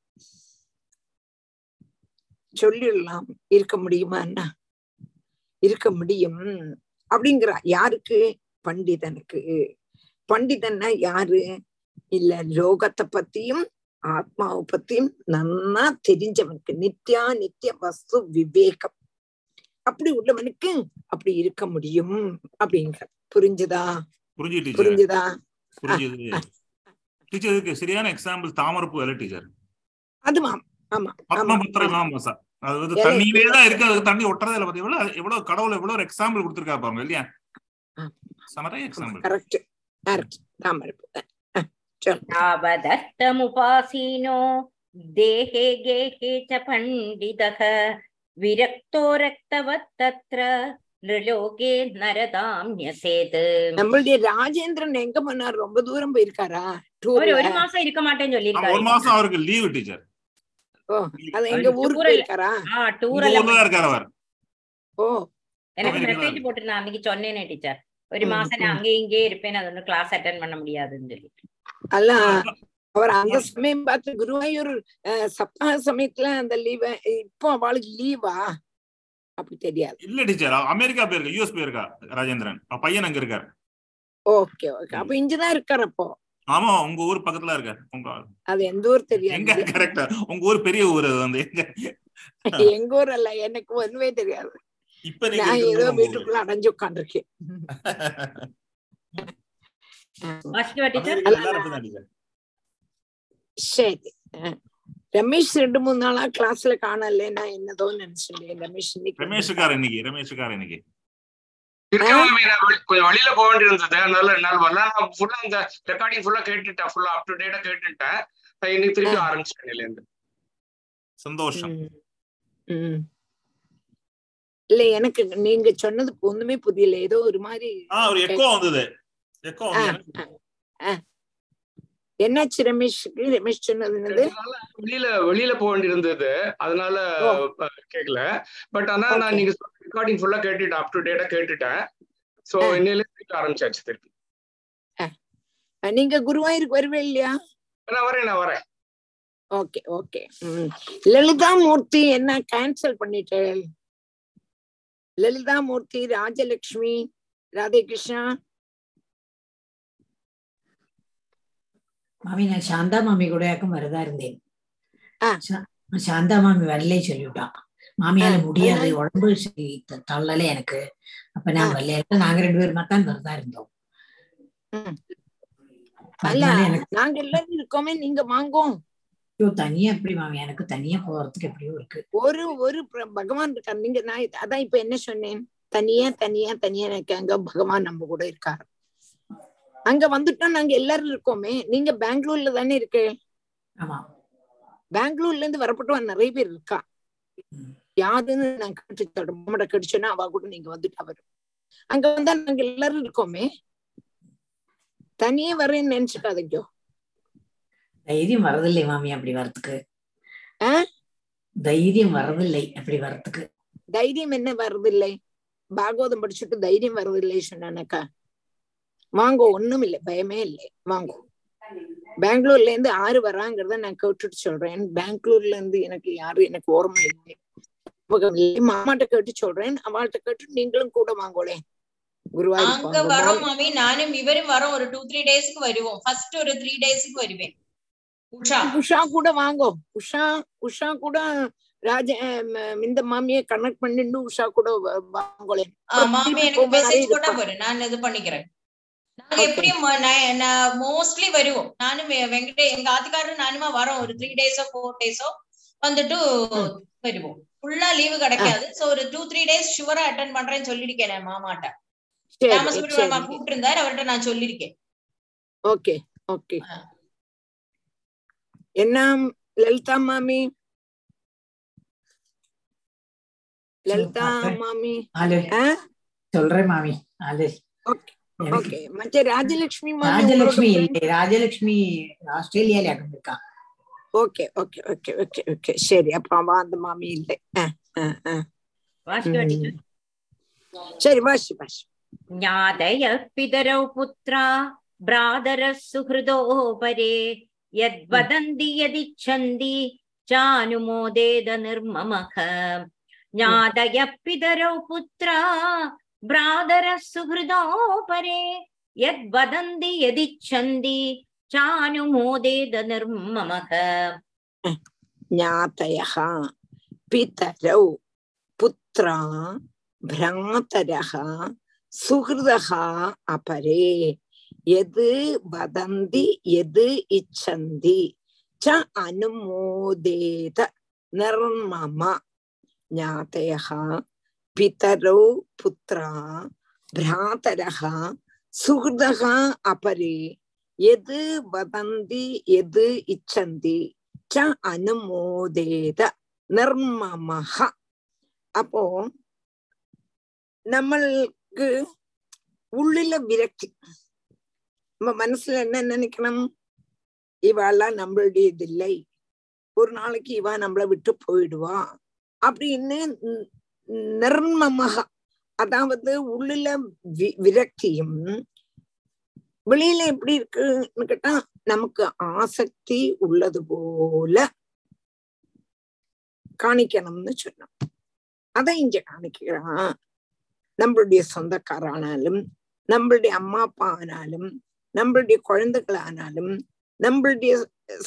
சொல்லிடலாம். இருக்க முடியுமா என்ன? இருக்க முடியும். அப்படிங்கிறா யாருக்கு? பண்டிதனுக்கு. பண்டிதன்னா யாரு? இல்ல லோகத்தை பத்தியும் ஆத்மாவை பத்தியும் நன்னா தெரிஞ்சவனுக்கு நித்யா நித்திய வஸ்து விவேகம். அப்படி உள்ளவனுக்கு அப்படி இருக்க முடியும் அப்படிங்கிற. புரிஞ்சுதா? புரிஞ்சு புரிஞ்சுதா? புரிஞ்சுது. சரியான எக்ஸாம்பிள் தாமரப்பூ டீச்சர். அதுமா ஆமா பத்மபத்திரம் ஆமா சார் அது வந்து தண்ணியிலே தான் இருக்கு அதுக்கு தண்ணி ஒட்டுறதே இல்லை பாத்தீங்களா எவ்வளவு கடவுள் எவ்வளவு ஒரு எக்ஸாம்பிள் கொடுத்துருக்கா பாருங்க இல்லையா நிறைய எக்ஸாம்பிள் கரெக்ட் கரெக்ட் தாமரப்பூ यावदर्थमुपासीनो देहे गेहे च पण्डितः विरक्तो रक्तवत् तत्र நிருலோகே நரதாம்யசேது நம்மளுடைய ராஜேந்திரன் எங்க போனார் ரொம்ப தூரம் போயிருக்காரா ஒரு ஒரு மாசம் இருக்க மாட்டேன்னு சொல்லிருக்காரு ஒரு மாசம் அவருக்கு லீவு டீச்சர் எனக்கு மெசேஜ் போட்டிருந்தேன். அன்னைக்கு சொன்னேனே டீச்சர் ஒரு மாசம் நான் அங்கே இங்கே இருப்பேன். அது கிளாஸ் அட்டன் பண்ண முடியாதுன்னு சொல்லி. அல்ல அவர் அந்த சமயம் பார்த்து குருவாயூர் சப்தாக சமயத்துல அந்த லீவ இப்போ அவளுக்கு லீவா அப்படி தெரியாது. இல்ல டீச்சர் அமெரிக்கா போயிருக்கா யூஎஸ் போயிருக்கா ராஜேந்திரன். பையன் அங்க இருக்காரு. Okay okay. அப்ப இங்கதான் இருக்காரு அப்போ? ஆமா உங்க ஊர் பக்கத்துல இருக்காரு. உங்க அது எந்த ஊர் தெரியாது. எங்க கரெக்டா உங்க ஊர் பெரிய ஊர் அது வந்து. எங்க? எங்க ஊர் அல்ல எனக்கு ஒண்ணுமே தெரியாது. இப்ப நான் ஏதோ வீட்டுக்குள்ள அடைஞ்சு உட்காந்துருக்கேன் சரி. ரமேஷ் ரெண்டு மூணு நாளா கிளாஸ்ல காணல நான் என்னதோ நினைச்சிட்டேன் ரமேஷ் ரமேஷ் இருக்காரு இன்னைக்கு ரமேஷ் இருக்காரு இன்னைக்கு. வெளி- கொஞ்சம் வெளியில போக வேண்டியிருந்தது. அதனால என்னால வரல. நான் ஃபுல்லா அந்த ரெக்கார்டிங் ஃபுல்லா கேட்டுட்டேன். ஃபுல்லா அப் டு டேட்டா கேட்டுட்டேன். இன்னைக்கு திருப்பி. ஆரம்பிச்சிட்டேன் இதுல இருந்து சந்தோஷம். இல்ல எனக்கு நீங்க சொன்னது ஒண்ணுமே புரியல. ஏதோ ஒரு மாதிரி ஆ ஒரு எக்கோ வந்தது. எக்கோ. என்னாச்சு ரமேஷ்க்கு ரமேஷ் சொன்னது வெளியில வெளியில போக வேண்டியிருந்தது. அதனால கேட்கல பட் ஆனா நான். நீங்க ரெக்கார்டிங் ஃபுல்லா கேட்டுட்டேன். அப் டு டேட்டா கேட்டுட்டேன். சோ. இன்னையில ஆரம்பிச்சாச்சு திருப்பி. நீங்க குருவாயூருக்கு வருவே இல்லையா? நான் வரேன் நான் வரேன். Okay okay. லலிதா மூர்த்தி என்ன கேன்சல் பண்ணிட்டேன் லலிதா மூர்த்தி ராஜலட்சுமி ராதே கிருஷ்ணா மாமி நான் சாந்தா மாமி கூடயாக்கும் வரதா இருந்தேன். சாந்தா மாமி வரலே சொல்லிவிட்டான் மாமியால முடியாது உடம்பு தள்ளல எனக்கு. அப்ப நான். வரல நாங்க ரெண்டு பேருமா தான் வரதா இருந்தோம். எனக்கு நாங்க எல்லாரும் இருக்கோமே நீங்க வாங்கோ ஐயோ, தனியா எப்படி மாமி? எனக்கு தனியா போறதுக்கு எப்படியோ இருக்கு. ஒரு ஒரு பகவான் இருக்கார். நீங்க நான் அதான் இப்ப என்ன சொன்னேன்? தனியா தனியா தனியா இருக்காங்க பகவான் நம்ம கூட இருக்காரு. அங்க வந்துட்டா நாங்க எல்லாரும் இருக்கோமே. நீங்க பெங்களூர்ல தானே இருக்கு? பெங்களூர்ல இருந்து வரப்பட்டு நிறைய பேர் இருக்கா. யாருன்னு நான் கேட்டு மாமட கேட்டுச்சோன்னா அவ கூட நீங்க வந்துட்டா வரும் அங்க வந்தா நாங்க எல்லாரும் இருக்கோமே. தனியே வரேன்னு நினைச்சுக்காதீங்க. தைரியம் வரதில்லை மாமி அப்படி வரதுக்கு ஆ? தைரியம் வரதில்லை அப்படி வரதுக்கு தைரியம் என்ன வருதில்லை? பாகவதம் படிச்சுட்டு தைரியம் வருதில்லை சொன்னானக்கா. வாங்கோ ஒண்ணும் இல்லை பயமே இல்லை. வாங்கோ பெங்களூர்ல இருந்து ஆறு வராங்கிறத நான் கேட்டுட்டு சொல்றேன். பெங்களூர்ல இருந்து எனக்கு யாரு எனக்கு ஓர்மை இல்லை. மாமாட்ட கேட்டு சொல்றேன். அவள்கிட்ட கேட்டு நீங்களும் கூட வாங்கோளே அங்க. வரோம் மாமி. நானும் இவரும் வரோம். ஒரு டூ த்ரீ டேஸ்க்கு வருவோம். ஃபர்ஸ்ட் ஒரு த்ரீ டேஸ்க்கு வருவேன். உஷா. உஷா கூட வாங்கோ உஷா உஷா கூட ராஜ இந்த மாமியை கனெக்ட் பண்ணிட்டு உஷா கூட வ- வாங்கோளேன் ஆ, மாமி எனக்கு மெசேஜ் போட்டா வரும் நான் இது பண்ணிக்கிறேன். நாங்க. எப்படியும் மோஸ்ட்லி வருவோம். நானும் வெங்கடே எங்க ஆத்துக்காரரும் நானுமா வரோம். ஒரு த்ரீ டேஸோ ஃபோர் டேஸோ வந்துட்டு வருவோம். ஃபுல்லா லீவு கிடைக்காது. சோ ஒரு டூ த்ரீ டேஸ் ஷுவரா அட்டன் பண்றேன்னு சொல்லிருக்கேன் என் மாமாட்ட. ராமசுப்ரமணியம் கூப்பிட்டு இருந்தாரு அவர்கிட்ட நான் சொல்லிருக்கேன் ஓகே ஓகே. என்ன லலிதா மாமி? லலிதா. மாமி? சொல்றேன் மாமி. ஓகே ఓకే మంచి రాజలక్ష్మి రాజలక్ష్మి రాజలక్ష్మి ஆஸ்திரேலியால அங்க இருக்கா okay okay okay okay okay. சரி அப்ப அவ அந்த மாமி இல்லை. சரி வாசி வாசி. ஞாதய பிதரௌ புத்ரா பிராதர சுஹృదోபரே யத்வதந்தி யதிச்சந்தி சானுமோதேத நிர்மமக. ஞாதய பிதரௌ புத்ரா भ्रातरः सुहृदो परे यद्वदन्ति यदिच्छन्ति चानुमोदेद निर्ममः ज्ञातयः पितरौ पुत्रा भ्रातरः सुहृदः अपरे यद् वदन्ति यद् इच्छन्ति च अनुमोदेत निर्मम ज्ञातयः பிதரோ புத்திரா பிராதரக சுஹதக அபரே எது வதந்தி எது இச்சந்தி ச அனுமோதேத நிர்மமஹ அப்போ நம்மளுக்கு உள்ளில விரக்தி நம்ம மனசுல என்ன நினைக்கணும் இவாலாம் நம்மளுடையதில்லை ஒரு நாளைக்கு இவா நம்மளை விட்டு போயிடுவா அப்படின்னு நிர்மமக அதாவது உள்ளில வி- விரக்தியும் வெளியில எப்படி இருக்குன்னு கேட்டா நமக்கு ஆசக்தி உள்ளது போல காணிக்கணும்னு சொன்னோம். அதை இங்க காணிக்கிறான் நம்மளுடைய சொந்தக்காரானாலும் நம்மளுடைய அம்மா அப்பா ஆனாலும் நம்மளுடைய குழந்தைகளானாலும் நம்மளுடைய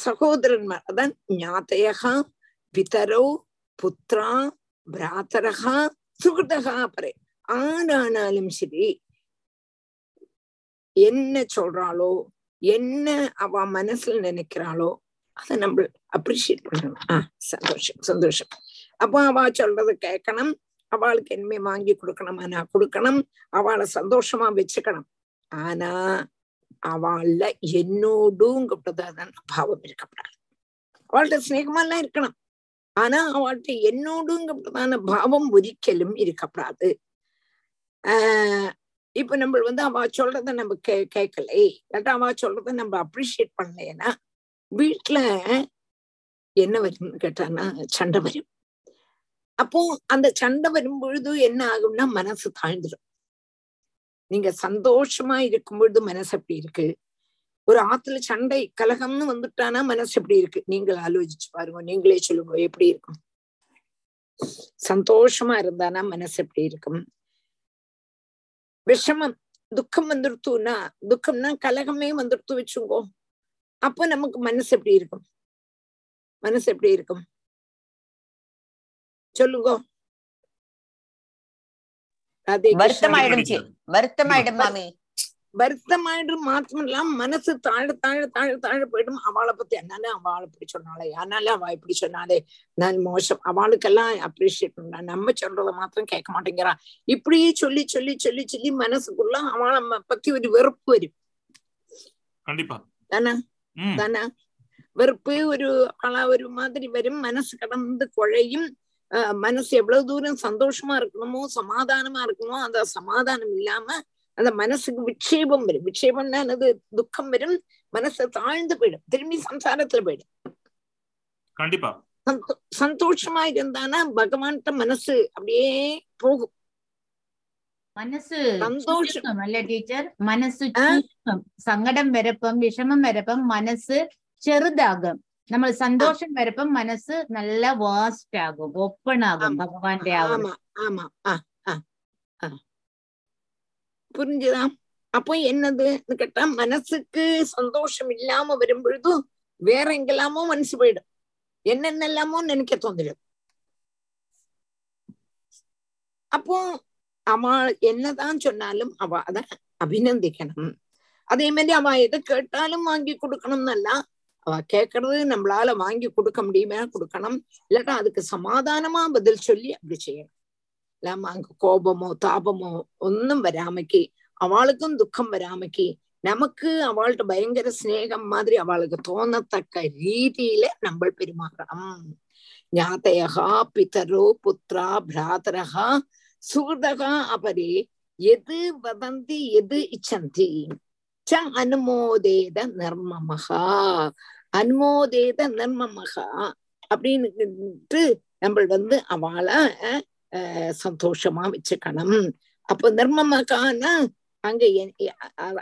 சகோதரன்மார் அதான் ஞாத்தையகா பிதரோ புத்திரா பிராத்தரகா சுகிருதகா பரே ஆனானாலும் சரி என்ன சொல்றாளோ என்ன அவ மனசுல நினைக்கிறாளோ அதை நம்ம அப்ரிஷியேட் பண்ணணும். ஆஹ் சந்தோஷம் சந்தோஷம். அப்போ அவ சொல்றது கேட்கணும். அவளுக்கு இனிமே வாங்கி கொடுக்கணும்? ஆனா கொடுக்கணும். அவளை சந்தோஷமா வச்சுக்கணும். ஆனா அவள்ல என்னோடுங்கிறதான் அபாவம் இருக்கக்கூடாது அவள்கிட்ட ஸ்நேகமெல்லாம் இருக்கணும். ஆனா அவள்கிட்ட என்னோடுங்கிறதான பாவம் ஒரிக்கலும் இருக்கப்படாது. ஆஹ் இப்ப நம்ம வந்து அவ சொல்றத நம்ம கே கேட்கலை. இல்லாட்டா அவ சொல்றத நம்ம அப்ரிஷியேட் பண்ணலைன்னா வீட்டுல என்ன வரும்னு கேட்டான்னா சண்டை வரும். அப்போ அந்த சண்டை வரும் பொழுது என்ன ஆகும்னா மனசு தாழ்ந்துடும் நீங்க சந்தோஷமா இருக்கும் பொழுது மனசு அப்படி இருக்கு. ஒரு ஆத்துல சண்டை கலகம்னு வந்துட்டானா மனசு எப்படி இருக்கு? நீங்கள் ஆலோசிச்சு பாருங்க நீங்களே சொல்லுங்க எப்படி இருக்கும்? சந்தோஷமா இருந்தானா மனசு எப்படி இருக்கும்? விஷமம் துக்கம் வந்துடுத்துனா துக்கம்னா கலகமே வந்துடுத்து வச்சுங்கோ. அப்போ நமக்கு மனசு எப்படி இருக்கும்? மனசு எப்படி இருக்கும்? சொல்லுங்க. வருத்தமாயிடும் வருத்தமாயிடும் மாமி. வருத்தமாயிடும் மாத்திரம் மனசு தாழ தாழ தாழ தாழ போயிடும் அவளை பத்தி என்னால அவளை இப்படி சொன்னாலே ஆனாலும் அவ இப்படி சொன்னாலே நான் மோசம். அவளுக்கெல்லாம் அப்ரிஷியேட் பண்றா நம்ம சொல்றத மாத்திரம் கேட்க மாட்டேங்கிறா. இப்படியே சொல்லி சொல்லி சொல்லி சொல்லி மனசுக்குள்ள அவளை பத்தி ஒரு வெறுப்பு வரும். கண்டிப்பா. தானே? தானே? வெறுப்பு ஒரு ஆளா ஒரு மாதிரி வரும். மனசு கடந்து குழையும். மனசு எவ்வளவு தூரம் சந்தோஷமா இருக்கணுமோ சமாதானமா இருக்கணுமோ அந்த சமாதானம் இல்லாம அந்த மனசுக்கு விக்ஷேபம் வரும் விக்ஷேபம்னா என்னது துக்கம் வரும் மனசு தாழ்ந்து போயிடும் திரும்பி சம்சாரத்துல போயிடும் கண்டிப்பா சந்தோ- சந்தோஷமா இருந்தானா பகவான்கிட்ட மனசு அப்படியே போகும் മനസ്സ് സന്തോഷം. ചുരുക്കം അല്ലേ ടീച്ചർ മനസ്സ് ആ? ചുരുക്കം സങ്കടം വരപ്പം വിഷമം വരപ്പം മനസ്സ് ചെറുതാകും നമ്മൾ സന്തോഷം വരപ്പം മനസ്സ് നല്ല വാസ്റ്റ് ആകും ഓപ്പൺ ആകും ஆமா. ഭഗവാന്റെ ആ புரிஞ்சுதா? அப்போ என்னதுன்னு கேட்டா மனசுக்கு சந்தோஷம் இல்லாம வரும் பொழுது வேற எங்கெல்லாமோ மனசு போயிடும். என்னென்னலாமோ நினைக்க தோன்றிடும். அப்போ அவ என்னதான் சொன்னாலும் அவ அத அபிநந்திக்கணும். அதே மாதிரி அவ எதை கேட்டாலும் வாங்கி கொடுக்கணும்னு அவ கேட்கறது நம்மளால வாங்கி கொடுக்க முடியுமா? கொடுக்கணும். இல்லாட்டா அதுக்கு சமாதானமா பதில் சொல்லி அப்படி செய்யணும். നമുക്ക് കോപമോ താപമോ ഒന്നും വരാമയ്ക്ക് അവൾക്കും ദുഃഖം വരാമയ്ക്ക് നമുക്ക് അവളുടെ ഭയങ്കര സ്നേഹം മാതിരി അവൾക്ക് തോന്നത്തക്ക രീതിയില നമ്മൾ പെരുമാറണം ജ്ഞാതയഹ പിതരോ പുത്ര ഭ്രാതരഹ സുഹൃതക അപരെ எது வதந்தி எது இச்சந்தி ச அனுமோதேத நர்மமகா அனுமோதேத நர்மமகா அப்படின்னுட்டு நம்ம வந்து அவளை சந்தோஷமா வச்சுக்கணும் அப்போ நிர்மமகான அங்க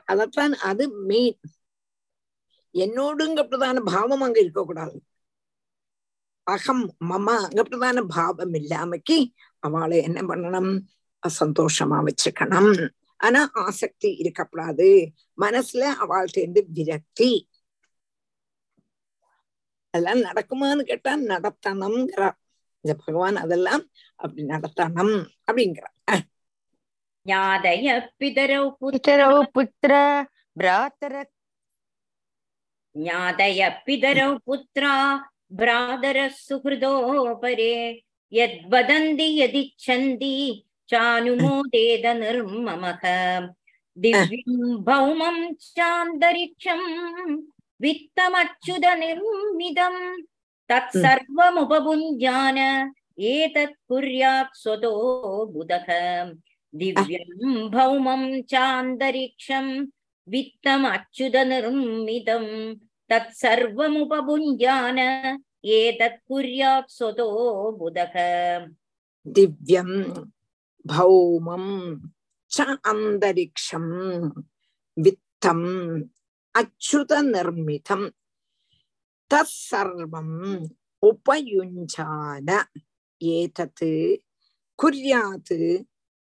அதத்தான் அது மெயின் என்னோடுங்க பிரதான பாவம் அங்க இருக்கக்கூடாது அகம் மம அங்க பிரதான பாவம் இல்லாமக்கி அவளை என்ன பண்ணணும் சந்தோஷமா வச்சுக்கணும் ஆனா ஆசக்தி இருக்கப்படாது மனசுல அவள்கிட்ட விரக்தி அதெல்லாம் நடக்குமான்னு கேட்டா நடத்தணுங்கிறார் இந்த பகவான் அதெல்லாம் அப்படி நடத்தணும் அப்படிங்கிறார் ஞாதய பிதரौ पितरौ पुत्र भ्रातर ज्ञातय पितरौ पुत्रा भ्रातरः सुहृदो परे यद्वदन्ति यदिच्छन्ति चानुमोदेद निर्ममः दिव्यं भौमं चान्तरिक्षम् वित्तमच्युत தத் சர்வம் உபபுஞ்ஞான ஏதத் குர்யாத் சொதோ புதக. திவ்யம் பௌமம் சாந்தரிக்ஷம் வித்தம் அச்சுத நிர்மிதம் தத் சர்வம் உபபுஞ்ஞான ஏதத் குர்யாத் சொதோ புதக. திவ்யம் பௌமம் ச வித்தம் அச்சுத நிர்மிதம் தர்வம் உபயுஞ்சான ஏதத்து குர்யாது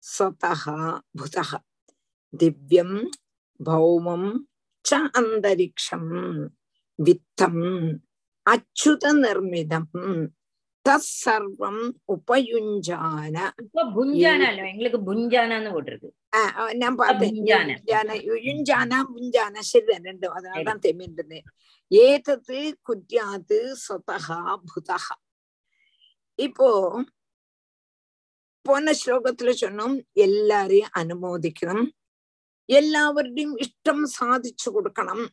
சதா புதக திவ்யம் பௌமம் ச அந்தரிக்ஷம். வித்தம் அச்சுத நிர்மிதம். புஞ்சானா இல்ல எங்களுக்கு புஞ்சானான்னு போட்டிருக்கு. நான் பார்த்தேன். யுஞ்சான புஞ்சான சரிதான் ரெண்டும் அதனாலதான் தெமின்றது ஏதத்து குத்யாது சொதகா புதகா. இப்போ போன ஸ்லோகத்துல சொன்னோம் எல்லாரையும் அனுமோதிக்கணும். எல்லாவருடையும் இஷ்டம் சாதிச்சு கொடுக்கணும்.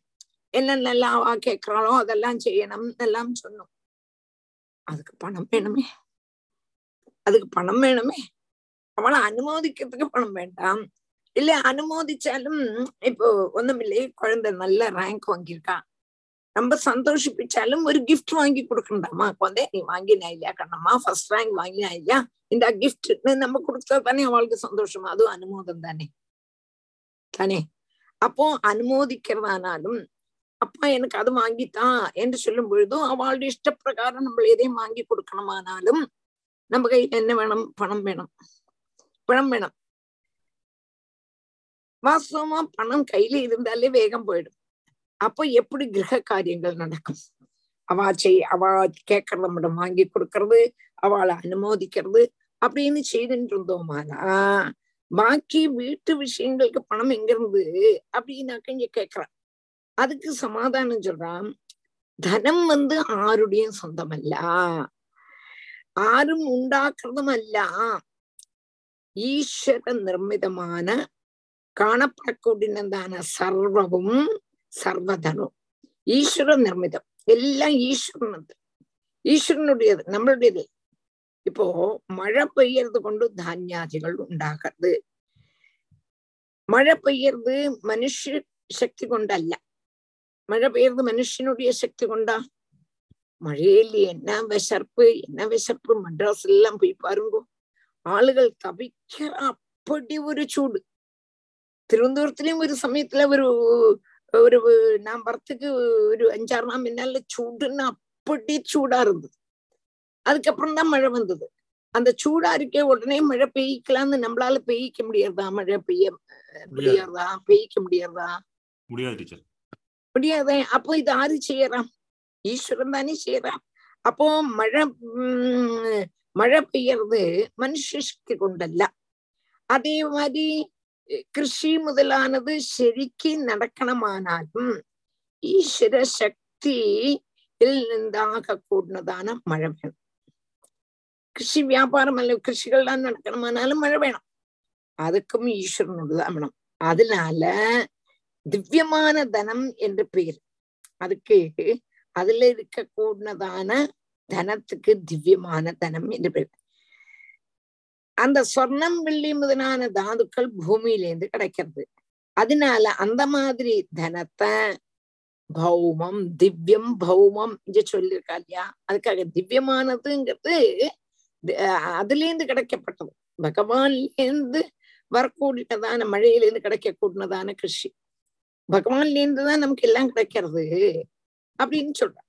என்னென்னலாம் கேட்கிறாளோ அதெல்லாம் செய்யணும் எல்லாம் சொன்னோம். அதுக்கு பணம் வேணுமே. அதுக்கு பணம் வேணுமே. அவளை அனுமோதிக்கிறதுக்கு பணம் வேண்டாம். இல்ல அனுமோதிச்சாலும் இப்போ ஒண்ணுமில்லையே குழந்தை நல்ல ரேங்க் வாங்கியிருக்கான் ரொம்ப சந்தோஷிப்பிச்சாலும் ஒரு கிஃப்ட் வாங்கி கொடுக்கண்டாமா குழந்தை நீ வாங்கினா இல்லையா? கண்ணம்மா ஃபர்ஸ்ட் ரேங்க் வாங்கினா இல்லையா? இந்த கிஃப்ட் நம்ம கொடுத்தா தானே அவளுக்கு சந்தோஷம். அதுவும் அனுமோதம் தானே. தானே? அப்போ அனுமோதிக்கிறதானாலும் அப்பா எனக்கு அது வாங்கித்தான் என்று சொல்லும் பொழுதும் அவளுடைய இஷ்டப்பிரகாரம் நம்ம எதையும் வாங்கி கொடுக்கணுமானாலும் நம்ம கையில என்ன வேணும்? பணம் வேணும். பணம் வேணும். வாஸ்தவமா பணம் கையில இருந்தாலே வேகம் போயிடும். அப்போ எப்படி கிரக காரியங்கள் நடக்கும்? அவ செய் அவ கேட்கறத மட்டும் வாங்கி கொடுக்கறது அவளை அனுமோதிக்கிறது அப்படின்னு செய்துட்டு இருந்தோமானா பாக்கி வீட்டு விஷயங்களுக்கு பணம் எங்க இருந்து அப்படின்னாக்க இங்க கேக்குறான் அதுக்கு சமாதானம் சொல்றான். தனம் வந்து ஆருடையும் சொந்தமல்ல. ஆரும் உண்டாக்குறதுமல்ல. ஈஸ்வர நிர்மிதமான കാണപ്പെടക്കൂടിനെന്താണ് സർവവും സർവധനവും ഈശ്വര നിർമ്മിതம் எல்லாம் ஈஸ்வரனுது ஈஸ்வரனுடையது நம்மளுடையது. இப்போ மழை பெய்யறது கொண்டு தானியாதிகள் உண்டாகிறது. மழை பெய்யறது மனுஷ சக்தி கொண்டல்ல. மழை பெய்யறது மனுஷனுடைய சக்தி கொண்டா மழையில என்ன விசர்ப்பு என்ன விசர்ப்பு மட்ராஸ்ல எல்லாம் போய் பாருங்க ஆளுகள் தவிக்கிற அப்படி ஒரு சூடு திருவனந்தபுரத்துலயும் ஒரு சமயத்துல ஒரு ஒரு நான் வரத்துக்கு ஒரு அஞ்சாறு நாள் முன்னால சூடுன்னு அப்படி சூடா இருந்தது அதுக்கப்புறம் தான் மழை வந்தது அந்த சூடா இருக்கே உடனே மழை பெய்யிக்கலாம்னு நம்மளால பெய்யிக்க முடியாதா மழை பெய்ய முடியாதா பெய்யிக்க முடியாதா முடியாது முடியாதே அப்போ இது ஆறு செய்யறான் ஈஸ்வரன் தானே செய்யறான் அப்போ மழை உம் மழை பெய்யறது மனுஷக்கு கொண்டல்ல அதே மாதிரி கிருஷி முதலானது ശരിക്ക് നടക്കണമാനാലും ഈശ്വര ശക്തിയിൽ നിന്നാക കൂടുന്നതാണ് മഴ വേണം കൃഷി വ്യാപാരമല്ല കൃഷികളെല്ലാം നടക്കണമാനാലും മഴ വേണം அதுக்கும் ஈஸ்வரனோடதான் வேணும் அதனால திவ்யமான தனம் என்று பெயர். அதுக்கு அதுல இருக்க கூடதான தனத்துக்கு திவ்யமான தனம் என்று பெயர். அந்த சொர்ணம் வெள்ளி முதலான தாதுக்கள் பூமியிலேருந்து கிடைக்கிறது. அதனால அந்த மாதிரி தனத்தை பௌமம் திவ்யம் பௌமம் என்று சொல்லியிருக்கா இல்லையா? அதுக்காக திவ்யமானதுங்கிறது அதுல இருந்து கிடைக்கப்பட்டது. பகவான்லேருந்து வரக்கூடியதான மழையிலேருந்து கிடைக்கக்கூடியதான கிருஷி. பகவான்ல இருந்து தான் நமக்கு எல்லாம் கிடைக்கிறது அப்படின்னு சொல்றான்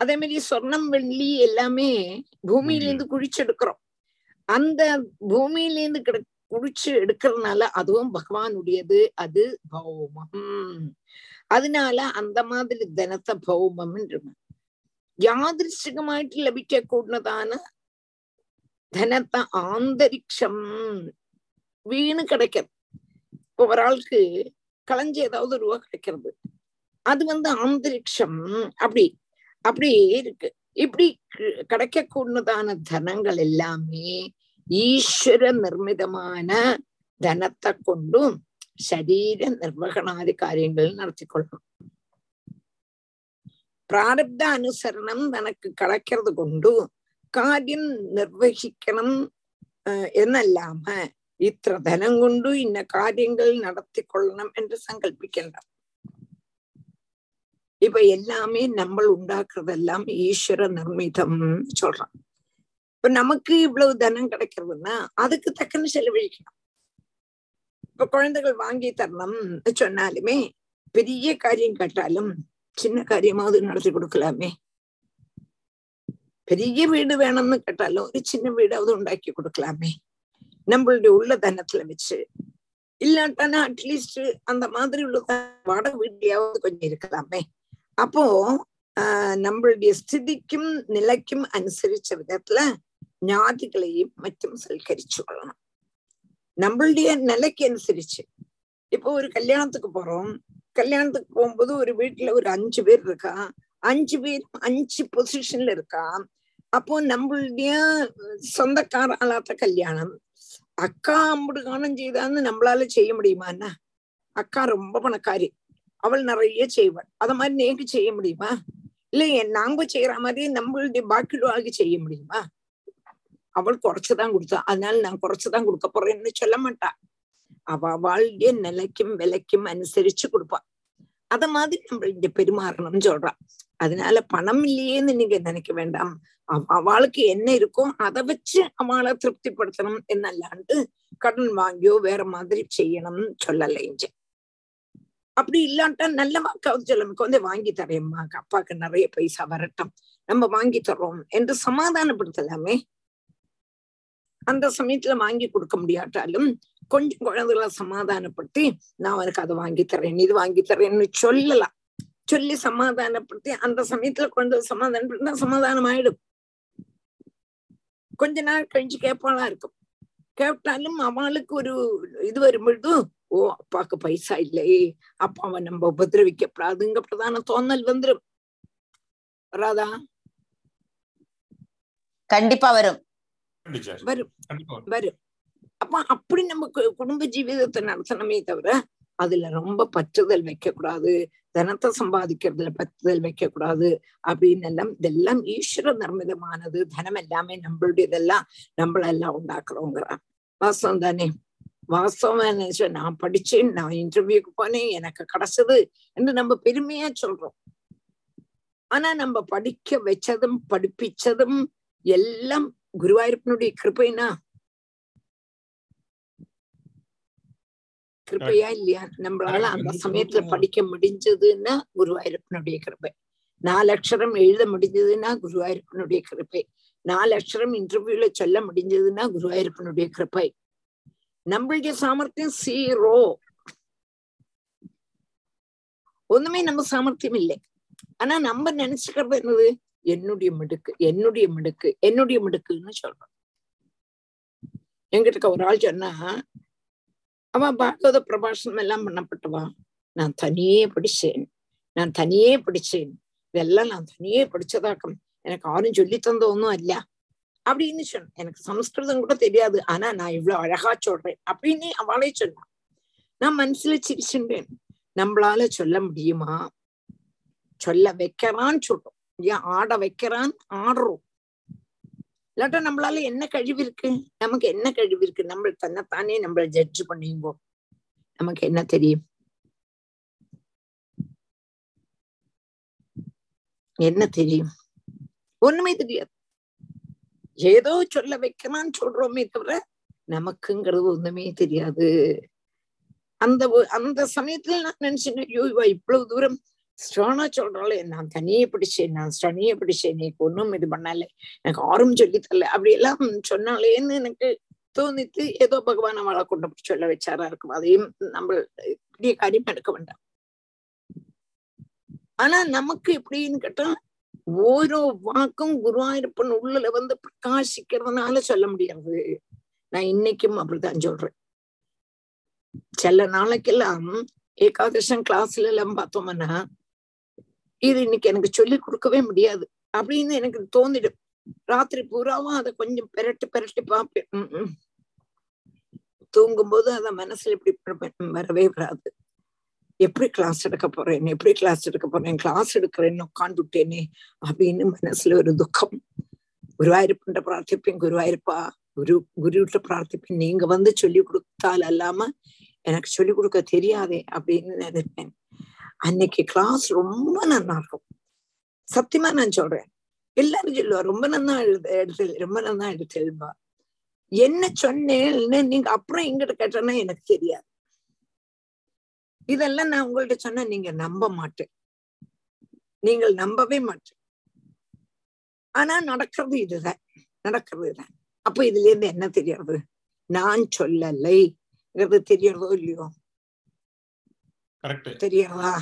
அதே மாதிரி சொர்ணம் வெள்ளி எல்லாமே பூமியில இருந்து குழிச்செடுக்கிறோம் அந்த பூமியில இருந்து கிட குடிச்சு எடுக்கிறதுனால அதுவும் பகவானுடையது அது பௌமம் அதனால அந்த மாதிரி தனத்தை பௌமம் യാദൃശികമായിട്ട് ലഭിക്കക്കൂടുന്നതാണ് ധനത്തെ ആന്തരിക്ഷം வீணு கிடைக்கிறது இப்போ ஒரு ஆளுக்கு களைஞ்சு ஏதாவது ரூபா கிடைக்கிறது. அது வந்து அந்தரிக்ஷம். அப்படி அப்படி இருக்கு. இப்படி கிடைக்க கூடதான தனங்கள் எல்லாமே ஈஸ்வர நிர்மிதமான தனத்தை கொண்டும் ശരീര നിർവഹണാദി കാര്യങ്ങൾ നടത്തിക്കൊള്ളണം പ്രാരബ്ധ അനുസരണം നിനക്ക് കളയ്ക്കത് കൊണ്ടു കാര്യം നിർവഹിക്കണം என்னல்லாம ഇത്ര ധനം കൊണ്ടു ഇന്ന കാര്യങ്ങൾ നടത്തിക്കൊള്ളണം என்று சங்கல்பிக்கின்ற இப்ப எல்லாமே நம்ம உண்டாக்குறதெல்லாம் ஈஸ்வர நிர்மிதம் சொல்றான் இப்ப நமக்கு இவ்வளவு தனம் கிடைக்கிறதுன்னா அதுக்கு தக்கன செலவழிக்கணும் இப்ப குழந்தைகள் வாங்கி தரணும் சொன்னாலுமே பெரிய காரியம் கேட்டாலும் சின்ன காரியமாவது நடத்தி கொடுக்கலாமே பெரிய வீடு வேணும்னு கேட்டாலும் ஒரு சின்ன வீடாவது உண்டாக்கி கொடுக்கலாமே நம்மளுடைய உள்ள தனத்துல வச்சு. இல்லாட்டானா அட்லீஸ்ட் அந்த மாதிரி உள்ள வாடகை வீட்லயாவது கொஞ்சம் இருக்கலாமே. அப்போ ஆஹ் நம்மளுடைய ஸ்திதிக்கும் நிலைக்கும் அனுசரிச்ச விதத்துல ஞாதிகளையும் மற்றும் சல்கரிச்சு கொள்ளணும் நம்மளுடைய நிலைக்கு அனுசரிச்சு. இப்போ ஒரு கல்யாணத்துக்கு போறோம். கல்யாணத்துக்கு போகும்போது ஒரு வீட்டுல ஒரு அஞ்சு பேர் இருக்கா? அஞ்சு பேர் அஞ்சு பொசிஷன்ல இருக்கா? அப்போ நம்மளுடைய சொந்தக்கார ஆளாத்த கல்யாணம். அக்கா அம்புடு காணம் செய்தான்னு நம்மளால செய்ய முடியுமா என்ன? அக்கா ரொம்ப பணக்காரி. அவள் நிறைய செய்வாள். அத மாதிரி நீங்க செய்ய முடியுமா? இல்ல என் நாங்க செய்யற மாதிரி நம்மளுடைய பாக்கிடுவாளுக்கு செய்ய முடியுமா? அவள் குறைச்சுதான் கொடுத்தா. அதனால நான் குறைச்சுதான் கொடுக்க போறேன்னு சொல்ல மாட்டா. அவ அவளுடைய நிலைக்கும் விலைக்கும் அனுசரிச்சு கொடுப்பா. அத மாதிரி நம்ம இங்க பெருமாறணும்னு சொல்றா. அதனால பணம் இல்லையேன்னு நீங்க நினைக்க வேண்டாம். அவளுக்கு என்ன இருக்கோ அதை வச்சு அவளை திருப்திப்படுத்தணும் என்னல்லாண்டு கடன் வாங்கியோ வேற மாதிரி செய்யணும்னு சொல்லலைஞ்சு அப்படி இல்லாட்டா நல்ல வாக்காவது வந்து வாங்கி தரேம்மா. அப்பாவுக்கு நிறைய பைசா வரட்டும். நம்ம வாங்கி தர்றோம் என்று சமாதானப்படுத்தலாமே. அந்த சமயத்துல வாங்கி கொடுக்க முடியாட்டாலும் கொஞ்சம் குழந்தைகளை சமாதானப்படுத்தி நான் அவனுக்கு அதை வாங்கி தரேன் இது வாங்கி தரேன்னு சொல்லலாம். சொல்லி சமாதானப்படுத்தி அந்த சமயத்துல குழந்தை சமாதானப்படுத்தினா சமாதானம் ஆயிடும் கொஞ்ச நாள் கழிச்சு கேட்பாளா இருக்கும். கேட்டாலும் அவளுக்கு ஒரு இது வரும்பொழுது ஓ அப்பாக்கு பைசா இல்லையே அப்பாவை நம்ம உபதிரவிக்கப்படாதுங்க பிரதான தோணல் வந்துரும். வராதா? கண்டிப்பா வரும். வரும். கண்டிப்பா வரும். அப்ப அப்படி நம்ம குடும்ப ஜீவிதத்தை நடத்தணுமே தவிர அதுல ரொம்ப பற்றுதல் வைக்க கூடாது தனத்தை சம்பாதிக்கிறதுல பற்றுதல் வைக்க கூடாது அப்படின்னு எல்லாம் இதெல்லாம் ஈஸ்வர நிர்மிதமானது தனம் எல்லாமே நம்மளுடையதெல்லாம் நம்மளெல்லாம் உண்டாக்குறோங்கிறான் வாஸ்தவம் தானே? வாஸ்தவம் நான் படிச்சேன் நான் இன்டர்வியூக்கு போனேன் எனக்கு கிடைச்சது என்று நம்ம பெருமையா சொல்றோம். ஆனா நம்ம படிக்க வச்சதும் படிப்பிச்சதும் எல்லாம் குருவாயூரப்பனுடைய கிருப்பைனா கிருபையா இல்லையா? நம்மளால அந்த சமயத்துல படிக்க முடிஞ்சதுன்னா குருவாயூரப்பனுடைய கிருபை. நாலு அக்ஷரம் எழுத முடிஞ்சதுன்னா குருவாயூரப்பனுடைய கிருபை. நாலு அக்ஷரம் இன்டர்வியூல சொல்ல முடிஞ்சதுன்னா குருவாயூரப்பனுடைய கிருபை. நம்மளுடைய சாமர்த்தியம் சீரோ ஒண்ணுமே நம்ம சாமர்த்தியம் இல்லை. ஆனா நம்ம நினைச்சுக்கிறது என்னது? என்னுடைய மிடுக்கு என்னுடைய மிடுக்கு என்னுடைய மிடுக்குன்னு சொல்றோம். எங்கிட்ட ஒரு ஆள் சொன்னா அவ பாகவத பிரபாஷணம் எல்லாம் பண்ணப்பட்டவா? நான் தனியே படிச்சேன். நான் தனியே படிச்சேன். இதெல்லாம் நான் தனியே படிச்சதாக்கம். எனக்கு ஆரும் சொல்லி தந்த ஒன்றும் அல்ல. அப்படின்னு சொன்ன எனக்கு சமஸ்கிருதம் கூட தெரியாது. ஆனா நான் இவ்வளவு அழகா சொல்றேன். அப்படின்னு அவளே சொன்னான் நான் மனசுல சிரிச்சுட்டேன் நம்மளால சொல்ல முடியுமா? சொல்ல வைக்கிறான்னு சொல்றோம். ஏன் ஆட வைக்கிறான் ஆடுறோம். இல்லாட்டா நம்மளால என்ன கழிவு இருக்கு? நமக்கு என்ன கழிவு இருக்கு? நம்ம தன்னைத்தானே நம்மள ஜட்ஜ் பண்ணிங்கோ நமக்கு என்ன தெரியும்? என்ன தெரியும்? ஒண்ணுமே தெரியாது. ஏதோ சொல்ல வைக்கலாம்னு சொல்றோமே தவிர நமக்குங்கிறது ஒண்ணுமே தெரியாது. அந்த அந்த சமயத்துல நான் நினைச்சேன் ஐயோ இவ இவ்வளவு தூரம் ஸ்ட்ரானா சொல்றாள் நான் தனியே பிடிச்சேன் நான் தனியே பிடிச்சேன் நீ ஒன்னும் இது பண்ணல எனக்கு ஆரும் சொல்லி தரல. அப்படி எல்லாம் சொன்னாலேன்னு எனக்கு தோணித்து ஏதோ பகவான் அவளை கொண்டு போய் சொல்ல வச்சாரா இருக்கும். அதையும் நம்ம பெரிய காரியம் எடுக்க வேண்டாம். ஆனா நமக்கு எப்படின்னு கேட்டா ஓரோ வாக்கும் குருவாயிருப்பன் உள்ளல வந்து பிரகாசிக்கிறதுனால சொல்ல முடியாது. நான் இன்னைக்கும் அப்படிதான் சொல்றேன். சில நாளைக்கெல்லாம் ஏகாதசம் கிளாஸ்ல எல்லாம் பார்த்தோம்னா இது இன்னைக்கு எனக்கு சொல்லி கொடுக்கவே முடியாது அப்படின்னு எனக்கு தோணிடும் ராத்திரி பூராவும் அதை கொஞ்சம் பெரட்டி பெரட்டி பார்ப்பேன். உம் தூங்கும்போது அத மனசுல இப்படி வரவே வராது. எப்படி கிளாஸ் எடுக்க போறேன்? எப்படி கிளாஸ் எடுக்க போறேன்? கிளாஸ் எடுக்கிறேன்னு உட்காந்துட்டேனே அப்படின்னு மனசுல ஒரு துக்கம். குருவாயிருப்புன்ற பிரார்த்திப்பேன் குருவாயிருப்பா. குரு குருவிட்ட பிரார்த்திப்பேன். நீங்க வந்து சொல்லி கொடுத்தால் அல்லாம எனக்கு சொல்லி கொடுக்க தெரியாதே அப்படின்னு நினைப்பேன். அன்னைக்கு கிளாஸ் ரொம்ப நல்லா இருக்கும். சத்தியமா நான் சொல்றேன். எல்லாரும் சொல்லுவா ரொம்ப நல்லா எழுத எடுத்து ரொம்ப நல்லா எடுத்து எழுதுவா. என்ன சொன்னேன்னு நீங்க அப்புறம் எங்கிட்ட கேட்டேன்னா எனக்கு தெரியாது. இதெல்லாம் நான் உங்கள்ட்ட சொன்னா நீங்க நம்ப மாட்டேன். நீங்கள் நம்பவே மாட்டேன். ஆனா நடக்கிறது இதுதான் நடக்கிறது இதுதான் அப்ப இதுல இருந்து என்ன தெரியறது நான் சொல்லலைங்கிறது தெரியறதோ இல்லையோ? தெரியறதா?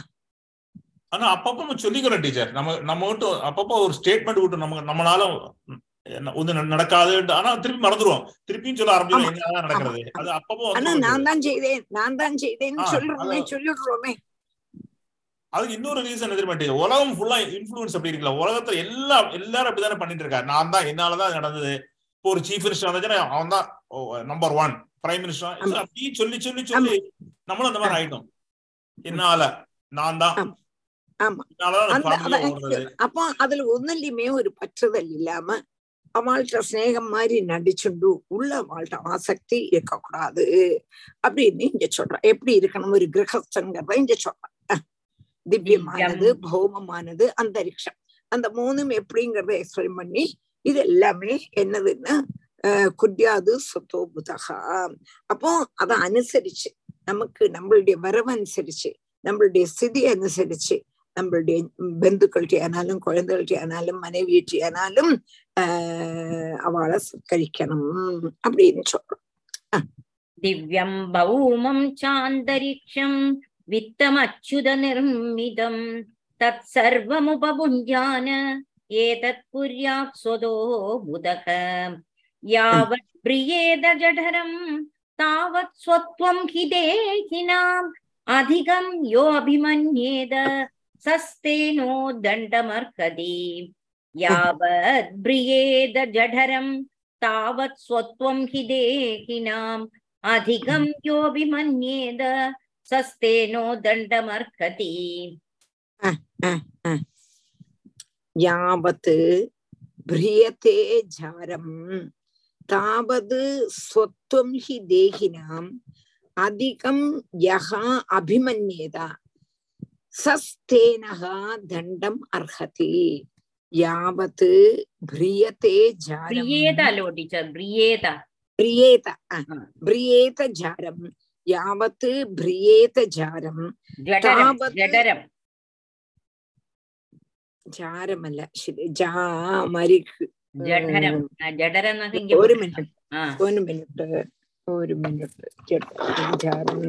ஆனா அப்பப்போ நம்ம சொல்லிக்கிறோம் டீச்சர். நம்ம நம்ம மட்டும் அப்பப்போ ஒரு ஸ்டேட்மெண்ட் விட்டு நம்ம நம்மளால ஒண்ணு நட- நடக்காது. ஆனா திருப்பி மறந்துருவோம். திருப்பியும் சொல்ல ஆரம்பிச்சிடும் ஆமா, என்னதான் நடக்கிறது. அது அப்பப்போ ஆனா நான் தான் செய்தேன். நான் தான் செய்தேன்னு ஆ, சொல்றோமே. சொல்லிடுறோமே. அதுக்கு இன்னொரு ரீசன் டீச்சர்? உலகம் ஃபுல்லா இன்ஃபுளுன்ஸ் அப்படி இருக்குல்ல. உலகத்துல எல்லா எல்லாரும் அப்படிதானே பண்ணிட்டு இருக்காரு. நான் தான் என்னாலதான் நடந்தது. இப்போ ஒரு சீஃப் மினிஸ்டர் வந்துச்சுன்னா அவன் தான் நம்பர் ஒன் பிரைம் மினிஸ்டர் ஆமா. அப்படி சொல்லி சொல்லி சொல்லி நம்மளும் அந்த மாதிரி ஆயிட்டோம். என்னால நான் தான் ஆமா. அப்போ அதுல ஒன்னுலயுமே ஒரு பற்றுதல் இல்லாம அவள்கிட்ட ஸ்நேகம் மாதிரி நடிச்சுண்டு உள்ள அவள்கிட்ட ஆசக்தி இருக்கக்கூடாது அப்படின்னு இங்க சொல்றான். எப்படி இருக்கணும்? ஒரு கிரகஸ்தங்கிறத இங்க சொல்றான். திவ்யமானது திவ்யம். பௌமமானது அந்தரிக்ஷம். அந்த மூணும் எப்படிங்கறத எக்ஸ்பிளைன் பண்ணி இது எல்லாமே என்னதுன்னா குட்யாது சொத்தோ புதகா. அப்போ அதை அனுசரிச்சு நமக்கு நம்மளுடைய வரவு அனுசரிச்சு நம்மளுடைய ஸ்திதி அனுசரிச்சு நம்மளுடைய பந்துக்களுக்கு ஆனாலும் குழந்தைகளுக்கு ஆனாலும் மனைவிக்கு ஆனாலும் அவளை சத்கரிக்கணும் அப்படின்னு சொல்றோம். திவ்யம் பௌமம் சாந்தரிக்ஷம் வித்தமச்சுத நிர்மிதம் தத் சர்வமுபபுஞ்சான ஏதத் புரியாத் சொதோ புதக. யாவத் பிரியேத ஜடரம் தாவத் ஸ்வத்வம் ஹிதேகினாம். அதிகம் யோ அபிமன்யேத सस्तेनो दण्डमर्हति यावत् प्रियेद जठरं तावत् स्वत्वं हि देहिनाम् अधिकं योऽभिमन्येद सस्तेनो दण्डमर्हति யாவத் பிரியத்தே ஜாரம் தாவத் ஸ்வத்வம் ஹி தேகினாம் அதிகம் யஹா அபிமன்யேதா சஸ்தேனகா தண்டம் அர்ஹதி. யாவத் பிரியதே ஜாரம். பிரியேத லோ டீச்சர் பிரியேத. பிரியேத பிரியேத ஜாரம். யாவத் பிரியேத ஜாரம். ஜடரம் ஜாரம் அல்ல ஜா மரிக்கு. ஜடரம். ஜடரம் ஒரு மினிட் ஒரு மினிட் ஒரு மினிட் ஜாரம்.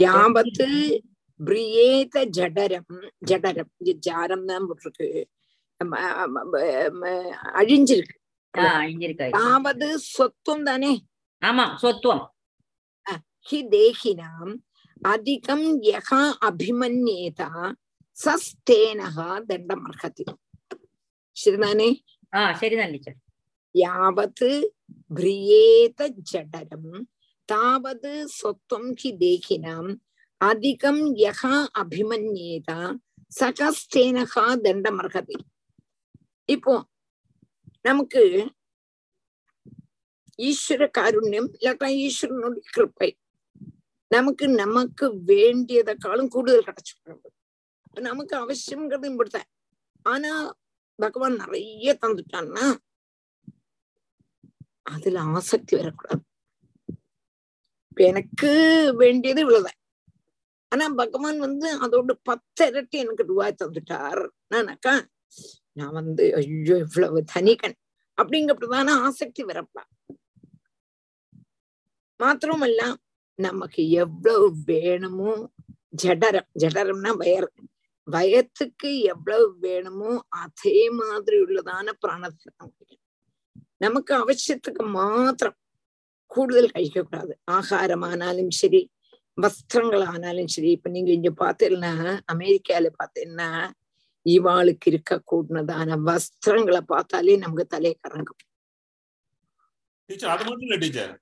யாவத்து பிரியேத ஜடரம் ஜடரம் ஜாரம் தான் போட்டிருக்கு அழிஞ்சிருக்கு அழிஞ்சிருக்கு சொத்தும் தானே ஆமா சொத்துவம் ஹி தேகினாம் அதிகம் யகா அபிமன்யேதா சஸ்தேனகா தண்டம் அர்ஹதி சரிதானே சரிதான் யாவத்து பிரியேத ஜடரம் தாவது சொத்துவம் ஹி தேகினாம் அதிகம் யகா அபிமன்யேதா சகஸ்தேனகா தண்டமர்ஹதி இப்போ நமக்கு ஈஸ்வர காருண்யம் இல்லாட்டா ஈஸ்வரனுடைய கிருப்பை நமக்கு நமக்கு வேண்டியதை காலம் கூடுதல் கிடைச்சிருக்கிறது நமக்கு அவசியம்ங்கிறது இப்படித்தான் ஆனா பகவான் நிறைய தந்துட்டான்னா அதுல ஆசக்தி வரக்கூடாது இப்ப எனக்கு வேண்டியது இவ்வளவுதான். ஆனா பகவான் வந்து அதோட பத்து இரட்டி எனக்கு ரூபாய் தந்துட்டார். நானாக்கா நான் வந்து ஐயோ இவ்வளவு தனிகன் அப்படிங்கப்படிதான ஆசக்தி வரப்பா. மாத்திரமல்ல நமக்கு எவ்வளவு வேணுமோ ஜடரம் ஜடரம்னா வயர். வயத்துக்கு எவ்வளவு வேணுமோ அதே மாதிரி உள்ளதான பிராணத்தை நமக்கு அவசியத்துக்கு மாத்திரம் கூடுதல் കഴിக்க கூடாது ஆகாரமானாலும் சரி வஸ்திரங்கள் ஆனாலும் சரி இப்ப நீங்க இங்க பாத்தீங்கன்னா அமெரிக்கால பாத்தீங்கன்னா இவாளுக்கு இருக்க கூடதான வஸ்திரங்களை பார்த்தாலே நமக்கு தலை கறங்கும் டீச்சர் அது மட்டும் இல்ல டீச்சர்.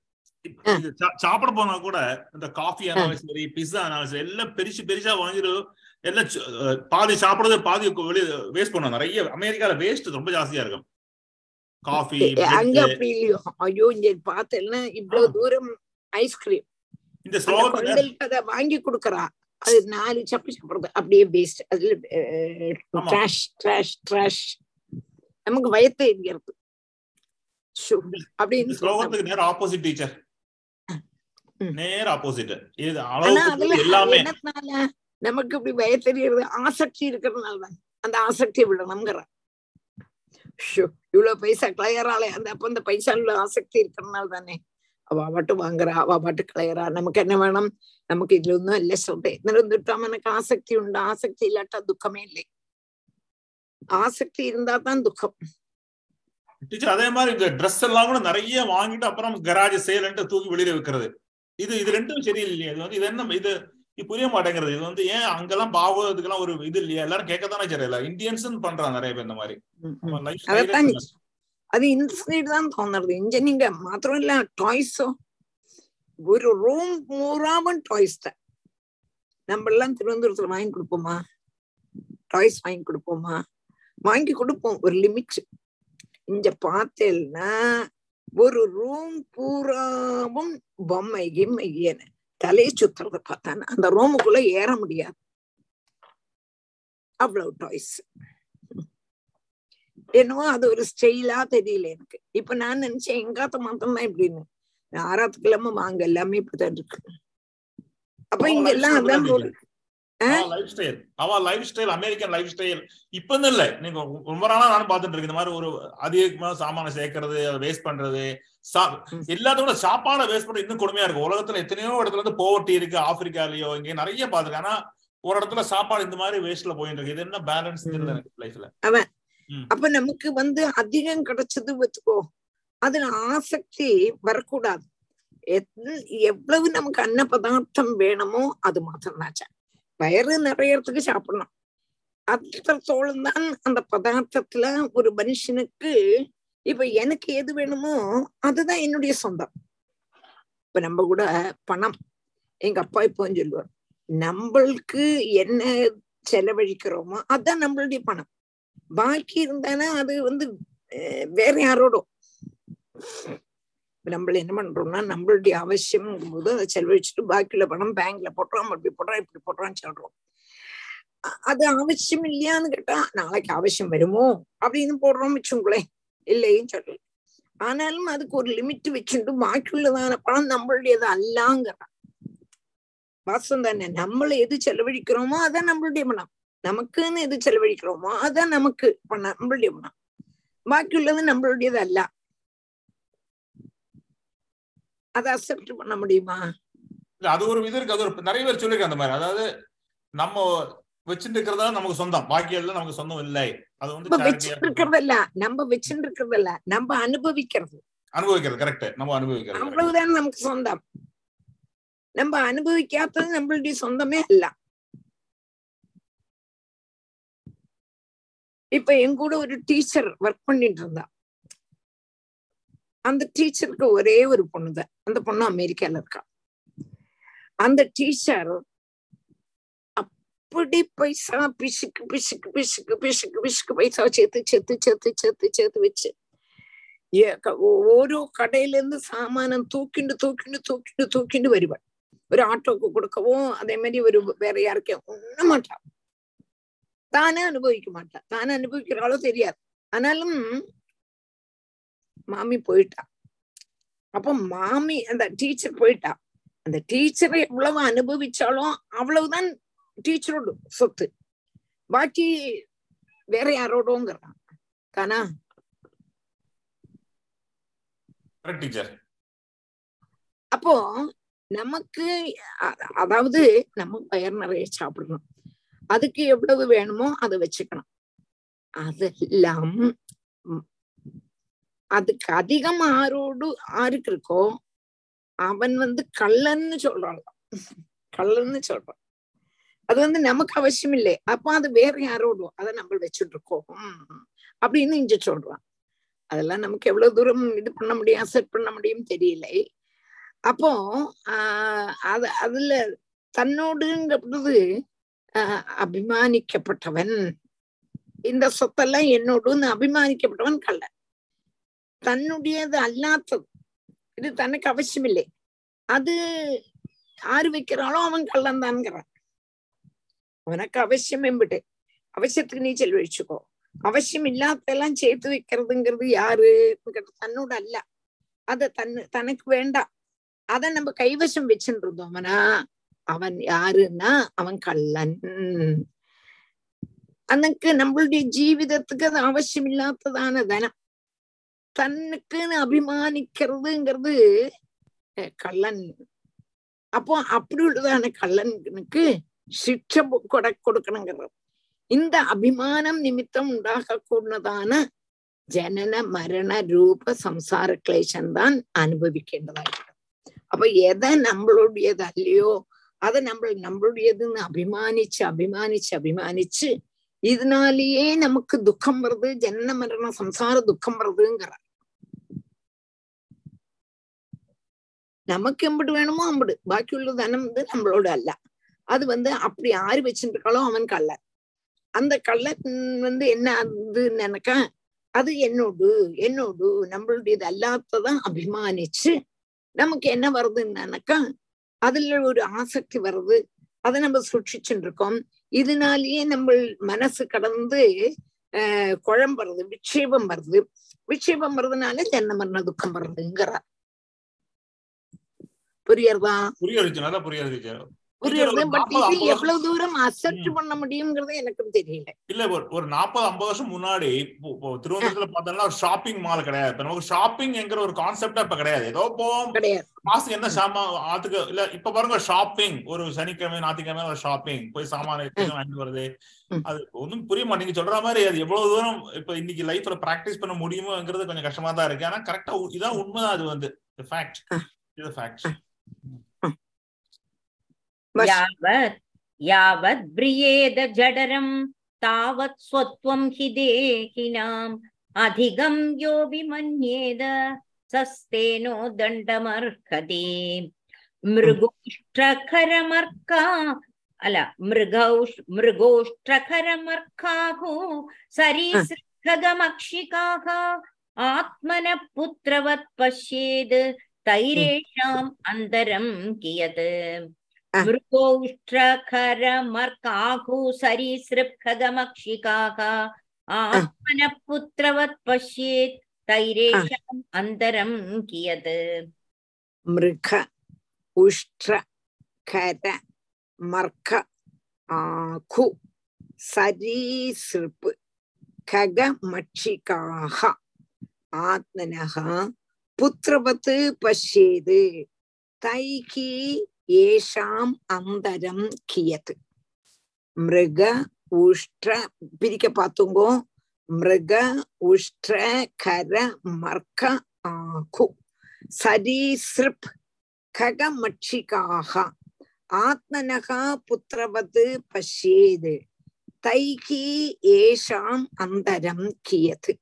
சாப்பிட போனா கூட இந்த காஃபி ஆனாலும் சரி பிஸ்ஸா ஆனாலும் சரி எல்லாம் பெருசு பெருசா வாங்கிட்டு எல்லாம் பாதி சாப்பிடுறது பாதி வெளியே வேஸ்ட் பண்ணுவாங்க நிறைய அமெரிக்கால வேஸ்ட் ரொம்ப ஜாஸ்தியா இருக்கும். காஃபி அங்க அப்படி இல்லையோ? ஐயோ இங்க பார்த்தேன்னா இவ்வளவு தூரம் ஐஸ்கிரீம் இந்த குழந்தைகளுக்கு அதை வாங்கி கொடுக்கறா. அது நாலு சப்பி சாப்பிடுறது அப்படியே வேஸ்ட் அதுல. ட்ராஷ் ட்ராஷ் ட்ராஷ் நமக்கு வயத்தை இந்த அப்படின்னு ஸ்லோகத்துக்கு நேர ஆப்போசிட் டீச்சர். நேர ஆப்போசிட் இது அளவுக்கு எல்லாமே. நமக்கு இப்படி வயத்தெரியறது? ஆசக்தி இருக்கிறதுனாலதான். அந்த ஆசக்தியை விடணுங்கிற ஷோ, இவ்வளவு பைசா கலையறாளே. அந்த அப்ப அந்த பைசால ஆசக்தி இருக்கிறனால தானே. அவ பாட்டு வாங்குறா அவ பாட்டு கலையறா. நமக்கு என்ன வேணும்? நமக்கு இதுல ஒன்றும் இல்ல சொல்றேன். நிறந்துட்டாம எனக்கு ஆசக்தி உண்டு. ஆசக்தி இல்லாட்டா துக்கமே இல்லை. ஆசக்தி இருந்தா தான் துக்கம். டீச்சர் அதே மாதிரி இந்த ட்ரெஸ் எல்லாம் கூட நிறைய வாங்கிட்டு அப்புறம் கராஜ் சேலன்ட்டு தூக்கி வெளியில வைக்கிறது. இது இது ரெண்டும் சரியில்லையே. இது வந்து இது என்ன இது இது புரிய மாட்டேங்கிறது. இது வந்து ஏன் அங்கெல்லாம் பாகவதற்குலாம் ஒரு இது இல்லையா? எல்லாரும் கேட்கத்தானே சரியில்ல இந்தியன்ஸ் பண்றான் நிறைய பேர் இந்த மாதிரி. அது അത് தான் ആണ് തോന്നുന്നത് மாத்திரம் இல்ல டாய்ஸோ ஒரு ரூம் பூராவும் டாய்ஸ் தான். நம்ம எல்லாம் திருவனந்தபுரத்துல வாங்கி கொடுப்போமா? டாய்ஸ் வாங்கி கொடுப்போமா? வாங்கி கொடுப்போம். ஒரு லிமிட் இங்க பார்த்தேன்னா ஒரு ரூம் பூராவும் பொம்மை கிம்மை ஏன. தலையை சுத்துறத பார்த்தான அந்த ரூமுக்குள்ள ஏற முடியாது. அவ்வளவு டாய்ஸ் என்னவோ அது ஒரு ஸ்டைலா தெரியல எனக்கு. இப்ப நான் நினைச்சேன் எங்காத்த மாத்தம் தான் இப்படின்னு. ஆறாத்து கிழமை வாங்க எல்லாமே இப்படிதான் இருக்கு. அப்ப இங்க எல்லாம் lifestyle அதான் இருக்கு. அவன் லைஃப் ஸ்டைல் அவன் life style American life style இப்ப இல்ல. நீங்க ரொம்ப நாளா நானும் பார்த்துட்டு இருக்கேன். இந்த மாதிரி ஒரு அதிகமா சாமான சேர்க்கறது வேஸ்ட் பண்றது எல்லாத்தோட சாப்பாடை வேஸ்ட் பண்றது இன்னும் கொடுமையா இருக்கு உலகத்துல எத்தனையோ இடத்துல இருந்து போவர்ட்டி இருக்கு. ஆப்பிரிக்காலயோ இங்க நிறைய பாத்துருக்கேன் ஆனா ஒரு இடத்துல சாப்பாடு இந்த மாதிரி வேஸ்ட்ல போயிட்டு இருக்கு. இது என்ன பேலன்ஸ் லைஃப்ல அவன். அப்ப நமக்கு வந்து அதிகம் கிடைச்சது வச்சுக்கோ. அதுல ஆசக்தி வரக்கூடாது. எவ்வளவு நமக்கு அன்ன பதார்த்தம் வேணுமோ அது மாத்திரம் தாச்சா வயிறு நிறையறதுக்கு சாப்பிடணும். அத்தோളം தான் அந்த பதார்த்தத்துல ஒரு மனுஷனுக்கு இப்ப எனக்கு எது வேணுமோ அதுதான் என்னுடைய சொந்தம். இப்ப நம்ம கூட பணம். எங்க அப்பா இப்போ சொல்லுவார் நம்மளுக்கு என்ன செலவழிக்கிறோமோ அதான் நம்மளுடைய பணம். பாக்கி இருந்தானா அது வந்து வேற யாரோடும் நம்ம என்ன பண்றோம்னா நம்மளுடைய அவசியம் போது அதை செலவழிச்சுட்டு பாக்கியில பணம் பேங்க்ல போட்டுறோம் அப்படி போடுறோம் இப்படி போடுறோம்னு சொல்றோம். அது அவசியம் இல்லையான்னு கேட்டா நாளைக்கு அவசியம் வருமோ அப்படின்னு போடுறோம் வச்சுங்களேன் இல்லைன்னு சொல்லல ஆனாலும் அதுக்கு ஒரு லிமிட் வச்சுட்டு பாக்கியுள்ளதான பணம் நம்மளுடையது அல்லாங்கிறான் வாசம் தானே? நம்மள எது செலவழிக்கிறோமோ அதான் நம்மளுடைய பணம் நமக்குன்னு எது செலவழிக்கிறோமோ அதான் நமக்கு பணம் நம்மளுடைய பணம் பாக்கியுள்ளது நம்மளுடையது அல்ல. அதை அக்செப்ட் பண்ண முடியுமா? அது ஒரு இது இருக்கு. அது ஒரு நிறைய பேர் சொல்லிருக்காங்க அந்த மாதிரி. அதாவது நம்ம வச்சுட்டு இருக்கிறதா நமக்கு சொந்தம். பாக்கி எல்லாம் நமக்கு சொந்தம் இல்லை. அது வந்து வச்சுட்டு இருக்கிறதல்ல. நம்ம வச்சுட்டு இருக்கிறதல்ல. நம்ம அனுபவிக்கிறது. அனுபவிக்கிறது கரெக்ட் நம்ம அனுபவிக்கிறது. அவ்வளவுதான் நமக்கு சொந்தம். நம்ம அனுபவிக்காதது நம்மளுடைய சொந்தமே அல்ல. இப்ப என் கூட ஒரு டீச்சர் ஒர்க் பண்ணிட்டு இருந்தா. அந்த டீச்சருக்கு ஒரே ஒரு பொண்ணுதான். அந்த பொண்ணு அமெரிக்கால இருக்கா. அந்த டீச்சர் அப்படி பைசா பிசுக்கு பிசுக்கு பிசுக்கு பிசுக்கு பிசுக்கு பைசா சேர்த்து சேர்த்து சேர்த்து சேர்த்து சேர்த்து வச்சு ഓരോ കടയിലിരുന്ന് സാമാനം തൂക്കിണ്ട് തൂക്കിണ്ട് തൂക്കിണ്ട് തൂക്കിണ്ട് വരുവാൻ ഒരു ആട്ടോക്ക് കൊടുക്കവോ അതേമാതിരി ഒരു വേറെ ആർക്കോ ഒന്നും മാട്ടാ താനെ അനുഭവിക്ക മാട്ടാ താൻ അനുഭവിക്കുന്ന ആളോ തെരിയാത് ആനാലും മാമി പോയിട്ടാ അപ്പൊ മാമി എന്താ ടീച്ചർ പോയിട്ടാ அந்த டீச்சரை எவ்வளவு அனுபவிச்சாலும் அவ்வளவுதான் டீச்சரோட சொத்து பாக்கி வேற யாரோடோங்கிறான் தானா அப்போ நமக்கு அதாவது நம்ம வயர் நிறைய சாப்பிடணும் அதுக்கு எவ்வளவு வேணுமோ அதை வச்சுக்கணும் அதெல்லாம் அதுக்கு அதிகம் ஆரோடு ஆருக்கு இருக்கோ அவன் வந்து கள்ளன்னு சொல்றான் கள்ளன்னு சொல்றான் அது வந்து நமக்கு அவசியம் இல்லை அப்ப அது வேற யாரோடும் அதை நம்ம வச்சுட்டு இருக்கோம் அப்படின்னு இங்க சொல்றான். அதெல்லாம் நமக்கு எவ்வளவு தூரம் இது பண்ண முடியும் செட் பண்ண முடியும் தெரியலை. அப்போ ஆஹ் அது அதுல தன்னோடுங்கிறது ஆஹ் அபிமானிக்கப்பட்டவன். இந்த சொத்தெல்லாம் என்னோடுன்னு அபிமானிக்கப்பட்டவன் கல்ல. தன்னுடையது அல்லாத்தது. இது தனக்கு அவசியம் இல்லை அது யாரு வைக்கிறாளோ அவன் கள்ளன் தான்ங்கிறான் உனக்கு அவசியம் எம்பிட்டு அவசியத்துக்கு நீ செலவழிச்சுக்கோ அவசியம் இல்லாதெல்லாம் சேர்த்து வைக்கிறதுங்கிறது யாரு தன்னோட அல்ல அத தன்னு தனக்கு வேண்டாம் அத நம்ம கைவசம் வச்சுட்டு இருந்தோம்னா அவன் யாருன்னா அவன் கள்ளன் அன்னைக்கு நம்மளுடைய ஜீவிதத்துக்கு அது அவசியம் இல்லாததான தனம் தன்னுக்குன்னு அபிமானிக்கிறதுங்கிறது கள்ளன் அப்போ அப்படி உள்ளதான கள்ளனுக்கு ശിക്ഷ കൊട കൊടുക്കണമെങ്കിൽ இந்த அபிமானம் நிமித்தம் உண்டாக கூடதான ஜனன மரண ரூப சம்சார கிளேஷம் தான் அனுபவிக்கின்றதாயிடும் அப்ப எதை நம்மளுடையது அல்லையோ அதை நம்ம நம்மளுடையதுன்னு அபிமானிச்சு அபிமானிச்சு அபிமானிச்சு இதனாலேயே நமக்கு துக்கம் வருது ஜனன மரண சம்சார துக்கம் வருதுங்கிற நமக்கு எம்பிட்டு வேணுமோ அம்பிடு பாக்கி தனம் வந்து நம்மளோட அல்ல அது வந்து அப்படி ஆறு வச்சுட்டு அவன் கள்ள அந்த கள்ள வந்து என்ன அது நினைக்க? அது என்னோடு என்னோடு நம்மளுடையது அல்லாததான் அபிமானிச்சு நமக்கு என்ன வருதுன்னு நினைக்க? அதுல ஒரு ஆசக்தி வருது. அதை நம்ம சூட்சிச்சுட்டு இருக்கோம் இதனாலேயே நம்ம மனசு கடந்து ஆஹ் குழம்புறது விட்சேபம் வருது. விட்சேபம் வர்றதுனால ஜன்ன மரண துக்கம் வருதுங்கிறார். புரியறதா? புரியுது நல்லா புரியுது புரியுறது பட் நாற்பது, இது ஐம்பது எவ்வளவு தூரம் அசெப்ட் பண்ண முடியுங்கிறது எனக்கும் தெரியல. இல்ல ஒரு நாற்பது ஐம்பது வருஷம் முன்னாடி திருவனந்தபுரத்துல பார்த்தோம்னா ஒரு ஷாப்பிங் மால் கிடையாது. நமக்கு ஷாப்பிங் என்கிற ஒரு கான்செப்டா இப்ப கிடையாது. ஏதோ போவோம் என்ன சாமான் ஆத்துக்கு இல்ல இப்ப பாருங்க ஷாப்பிங் ஒரு சனிக்கிழமை ஞாயிற்றுக்கிழமை ஒரு ஷாப்பிங் போய் சாமான எடுத்து வாங்கிட்டு வருது. அது ஒன்றும் புரிய மாட்டேங்க சொல்ற மாதிரி அது எவ்வளவு தூரம் இப்ப இன்னைக்கு லைஃப்ல பிராக்டிஸ் பண்ண முடியுமோங்கிறது கொஞ்சம் கஷ்டமா தான் இருக்கு. ஆனா கரெக்டா இதான் உண்மைதான் அது வந்து. ஃபேக்ட் இது ஃபேக்ட் बस यावत् यावत् ब्रियेद जडरम् तावत् स्वत्वं हि देहिनाम् अधिगं यो विमन्येद सस्तेनो दण्डमर्हति मृगोष्ट्रखरमर्का अल मृगौष् मृगोष्ट्रखरमर्काहु सरीसृखगमक्षिकाः आत्मनः पुत्रवत् पश्येद् तैरेषाम् अन्तरं कियत् Ah. मृगोष्ट्रखरमर्काहु सरीसृप्खगमक्षिकाः आत्मनः पुत्रवत् पश्येत् तैरेषाम् अन्तरं कियत् मृग उष्ट्र कर मर्क आखु सरीसृप् खगमक्षिकाः आत्मनः पुत्रवत् पश्येत् तैः ஏஷாம் அம்பரம் கியத் மிருக உஷ்ட பிரிக்க பார்த்துங்கோ மிருக உஷ்ட கர மர்க்க ஆகு சரீசிருப் ககமட்சிகாக ஆத்மனகா புத்திரவது பசியேது தைகி ஏஷாம் அந்தரம் கியது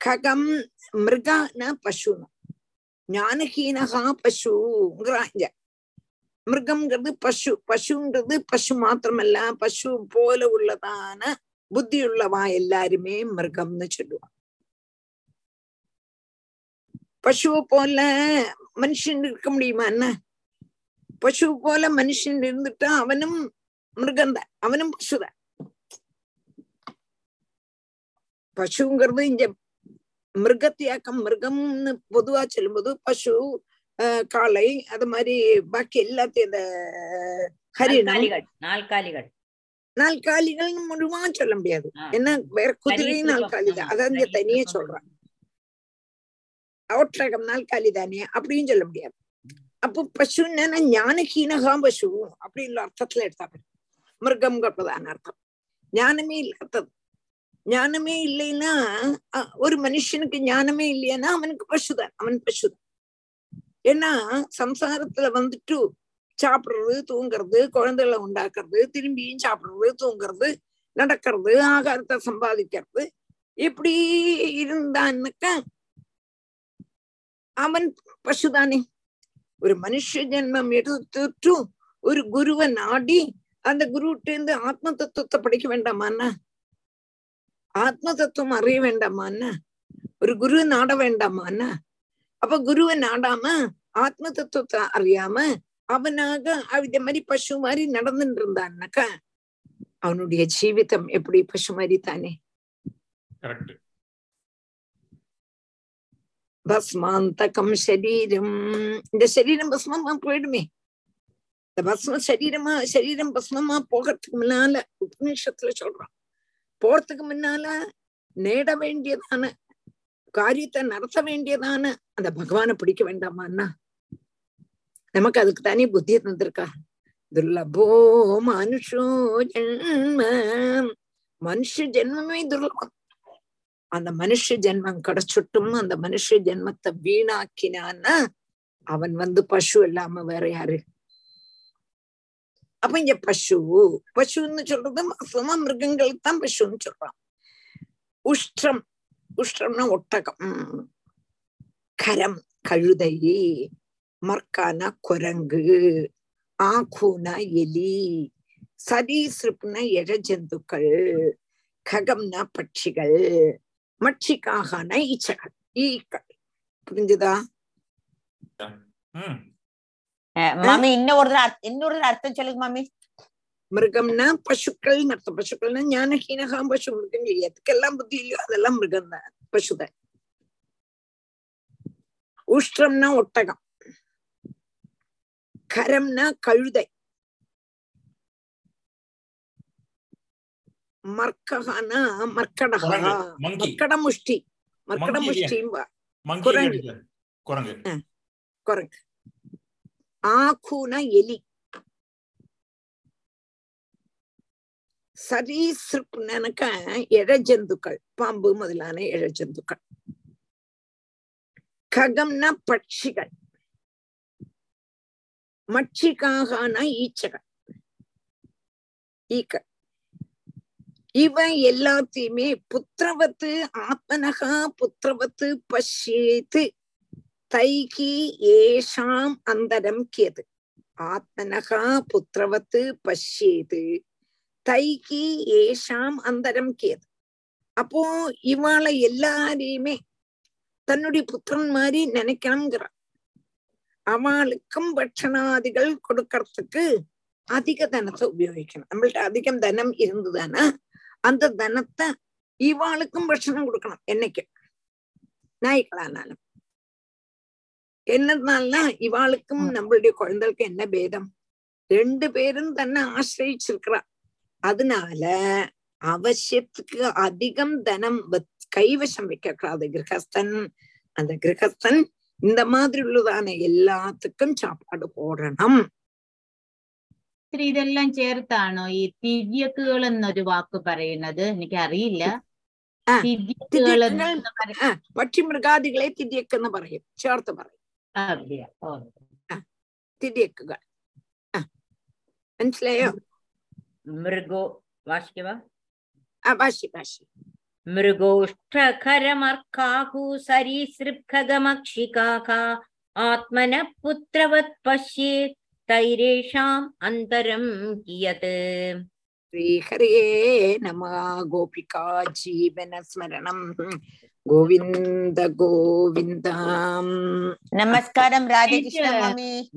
ககம் மிருகான பசுனம் பசு ஞானஹீனகா பசுங்கிறாங்க. மிருகம்ங்கிறது பசு பசுங்கிறது பசு மாத்திரமல்ல பசு போல உள்ளதான புத்தி உள்ளவா எல்லாருமே மிருகம்னு சொல்லுவாங்க. பசுவை போல மனுஷன் இருக்க முடியுமா என்ன? பசு போல மனுஷன் இருந்துட்டா அவனும் மிருகம்தான் அவனும் பசுதான். பசுங்கிறது இங்க மிருகத்தியாக்கம் மிருகம்னு பொதுவா சொல்லும்போது பசு காளை அது மாதிரி பாக்கி எல்லாத்தையும் இந்த ஹரிணம். நாற்காலிகள் நாற்காலிகள். முழுமா சொல்ல முடியாது. ஆ. என்ன வேற குதிரை சரீசிருப்பம். நாற்காலி தான் ஆமா, அதான் தனியே. சொல்றான் ஒற்றகம் நாற்காலி தானே அப்படின்னு சொல்ல முடியாது. அப்போ பசு என்னன்னா ஞானஹீனகா பசு. அப்படின்ற அர்த்தத்துல எடுத்தாங்க மிருகம் கற்பதான அர்த்தம். ஞானமே இல்லாதது. ஞானமே இல்லைன்னா அஹ், ஒரு மனுஷனுக்கு ஞானமே இல்லையானா அவனுக்கு பசுதான் அவன் பசுதான். ஏன்னா சம்சாரத்துல வந்துட்டு சாப்பிடுறது தூங்குறது குழந்தைகளை உண்டாக்குறது திரும்பியும் சாப்பிடுறது தூங்குறது நடக்கிறது ஆகாரத்தை சம்பாதிக்கிறது எப்படி இருந்தான்னாக்கா அவன் பசுதானே. ஒரு மனுஷ ஜென்மம் எடுத்துட்டு ஒரு குருவை நாடி அந்த குருகிட்ட இருந்து ஆத்ம தத்துவத்தை படிக்க வேண்டாமான்னா ஆத்ம தத்துவம் அறிய வேண்டாமான்னா ஒரு குரு நாட வேண்டாமான்னா அப்ப குருவை நாடாம ஆத்ம தத்துவத்தை அறியாம அவனாக அவ- இதே மாதிரி பசு மாதிரி நடந்துட்டு இருந்தான்னாக்கா அவனுடைய ஜீவிதம் எப்படி பசு மாதிரி தானே? பஸ்மாந்தகம் சரீரம். இந்த சரீரம் பஸ்மமா போயிடுமே. இந்த பஸ்ம சரீரமா சரீரம் பஸ்மமா போகிறதுக்கு முன்னால உபநிஷத்துல சொல்றான் போறதுக்கு முன்னால நேட வேண்டியதான காரியத்தை நடத்த வேண்டியதான அந்த பகவான பிடிக்க வேண்டாமான்னா நமக்கு அதுக்கு தானே புத்தி தந்திருக்கா துர்லபோ மனுஷோ ஜென்ம மனுஷ ஜென்மமே துர்லபம். அந்த மனுஷ ஜென்மம் கிடைச்சுட்டும் அந்த மனுஷ ஜென்மத்தை வீணாக்கினான்னா அவன் வந்து பசு இல்லாம வேற யாரு? அப்ப இங்க பசு. பசுன்னு சொல்றது சும மிருகங்களுக்கு தான் பசுன்னு சொல்றான். உஷ்டம் உஷ்டம்னா ஒட்டகம். கரம் கழுதை மர்க்கானா குரங்கு ஆகூனா எலி சரீசிருப்புனா இழஜந்துக்கள் ககம்னா பட்சிகள் மட்சிக்காகனா ஈச்சகள் ஈக்கள். புரிஞ்சுதா? ம். மாமி இன்னொரு இன்னொரு அர்த்தம் சொல்லுங்க மாமி மிருகம்னா பசுக்கள் அர்த்தம் பசுக்கள்னா ஞானஹீனகாம் பசு மிருகம் எதுக்கெல்லாம் புத்தி இல்லையோ அதெல்லாம் மிருகம் தான் பசுதான் உஷ்டம்னா ஒட்டகம் கரம்னா கழுதை மர்க்ககானா மர்க்கடகா. மர்க்கட முஷ்டி மர்க்கட? முஷ்டிம்பா குரங்கு குரங்கு ஆக்கூனா எலி. சரீசிருப்புனாக்க இழஜந்துக்கள் பாம்பு முதலான இழஜந்துக்கள். ககம்னா பட்சிகள். மட்சிகாகனா ஈச்சகள். ஈக்கள். இவன் எல்லாத்தையுமே புத்திரவத்து ஆத்மனகா புத்திரவத்து பஷ்யேத்து தைகி ஏஷாம் அந்தரம் கியது ஆத்மனகா புத்திரவத்து பஷ்யேது தைகி ஏஷாம் அந்தரம் கியது அப்போ இவாளை எல்லாரையுமே தன்னுடைய புத்திரன் மாதிரி நினைக்கணுங்கிறான் அவளுக்கும் பட்சணாதிகள் கொடுக்கறதுக்கு அதிக தனத்தை உபயோகிக்கணும் நம்மள்ட்ட அதிகம் தனம் இருந்ததுன்னா அந்த தனத்தை இவாளுக்கும் பட்சணம் கொடுக்கணும் என்னைக்கு நாய்களானாலும் என்னதுனால இவாளுக்கும் நம்மளுடைய குழந்தைகளுக்கு என்ன பேதம் ரெண்டு பேரும் தன்னை ஆசிரியிச்சிருக்கிறா அதனால அவசியத்துக்கு அதிகம் தனம் வச்- கைவசம் வைக்க கூடாது கிரகஸ்தன் அந்த கிரகஸ்தன் இந்த மாதிரி உள்ளதான எல்லாத்துக்கும் சாப்பாடு പോടണം ഇത്തിരി ഇതെല്ലാം ചേർത്താണോ ഈ തിര്യക്കുകൾ എന്നൊരു വാക്ക് പറയുന്നത് എനിക്ക് അറിയില്ല ആ, തിര്യക്കുകൾ തിര്യക്കുകൾ ആ, പക്ഷിമൃഗാദികളെ തിര്യക്കെന്ന് പറയും ചേർത്ത് പറയും அப்படியா ஓ തിര്യക്കുകൾ ആ മനസ്സിലായോ മൃഗോ വാശിക്കവാ ആ ഭാഷി ഭാഷി മൃഗോഷ്ഠഖരമർക്കാഹു സരീസൃപ്ഖഗമക്ഷികാക ആത്മന പുത്രവത് പശ്യേത് തൈരേഷാം അന്തരം കിയത് ശ്രീഹരേ നമ ഗോപികാ ജീവന സ്മരണം கோவிந்த கோவிந்தாம். நமஸ்காரம் ராதகிருஷ்ண மாமி.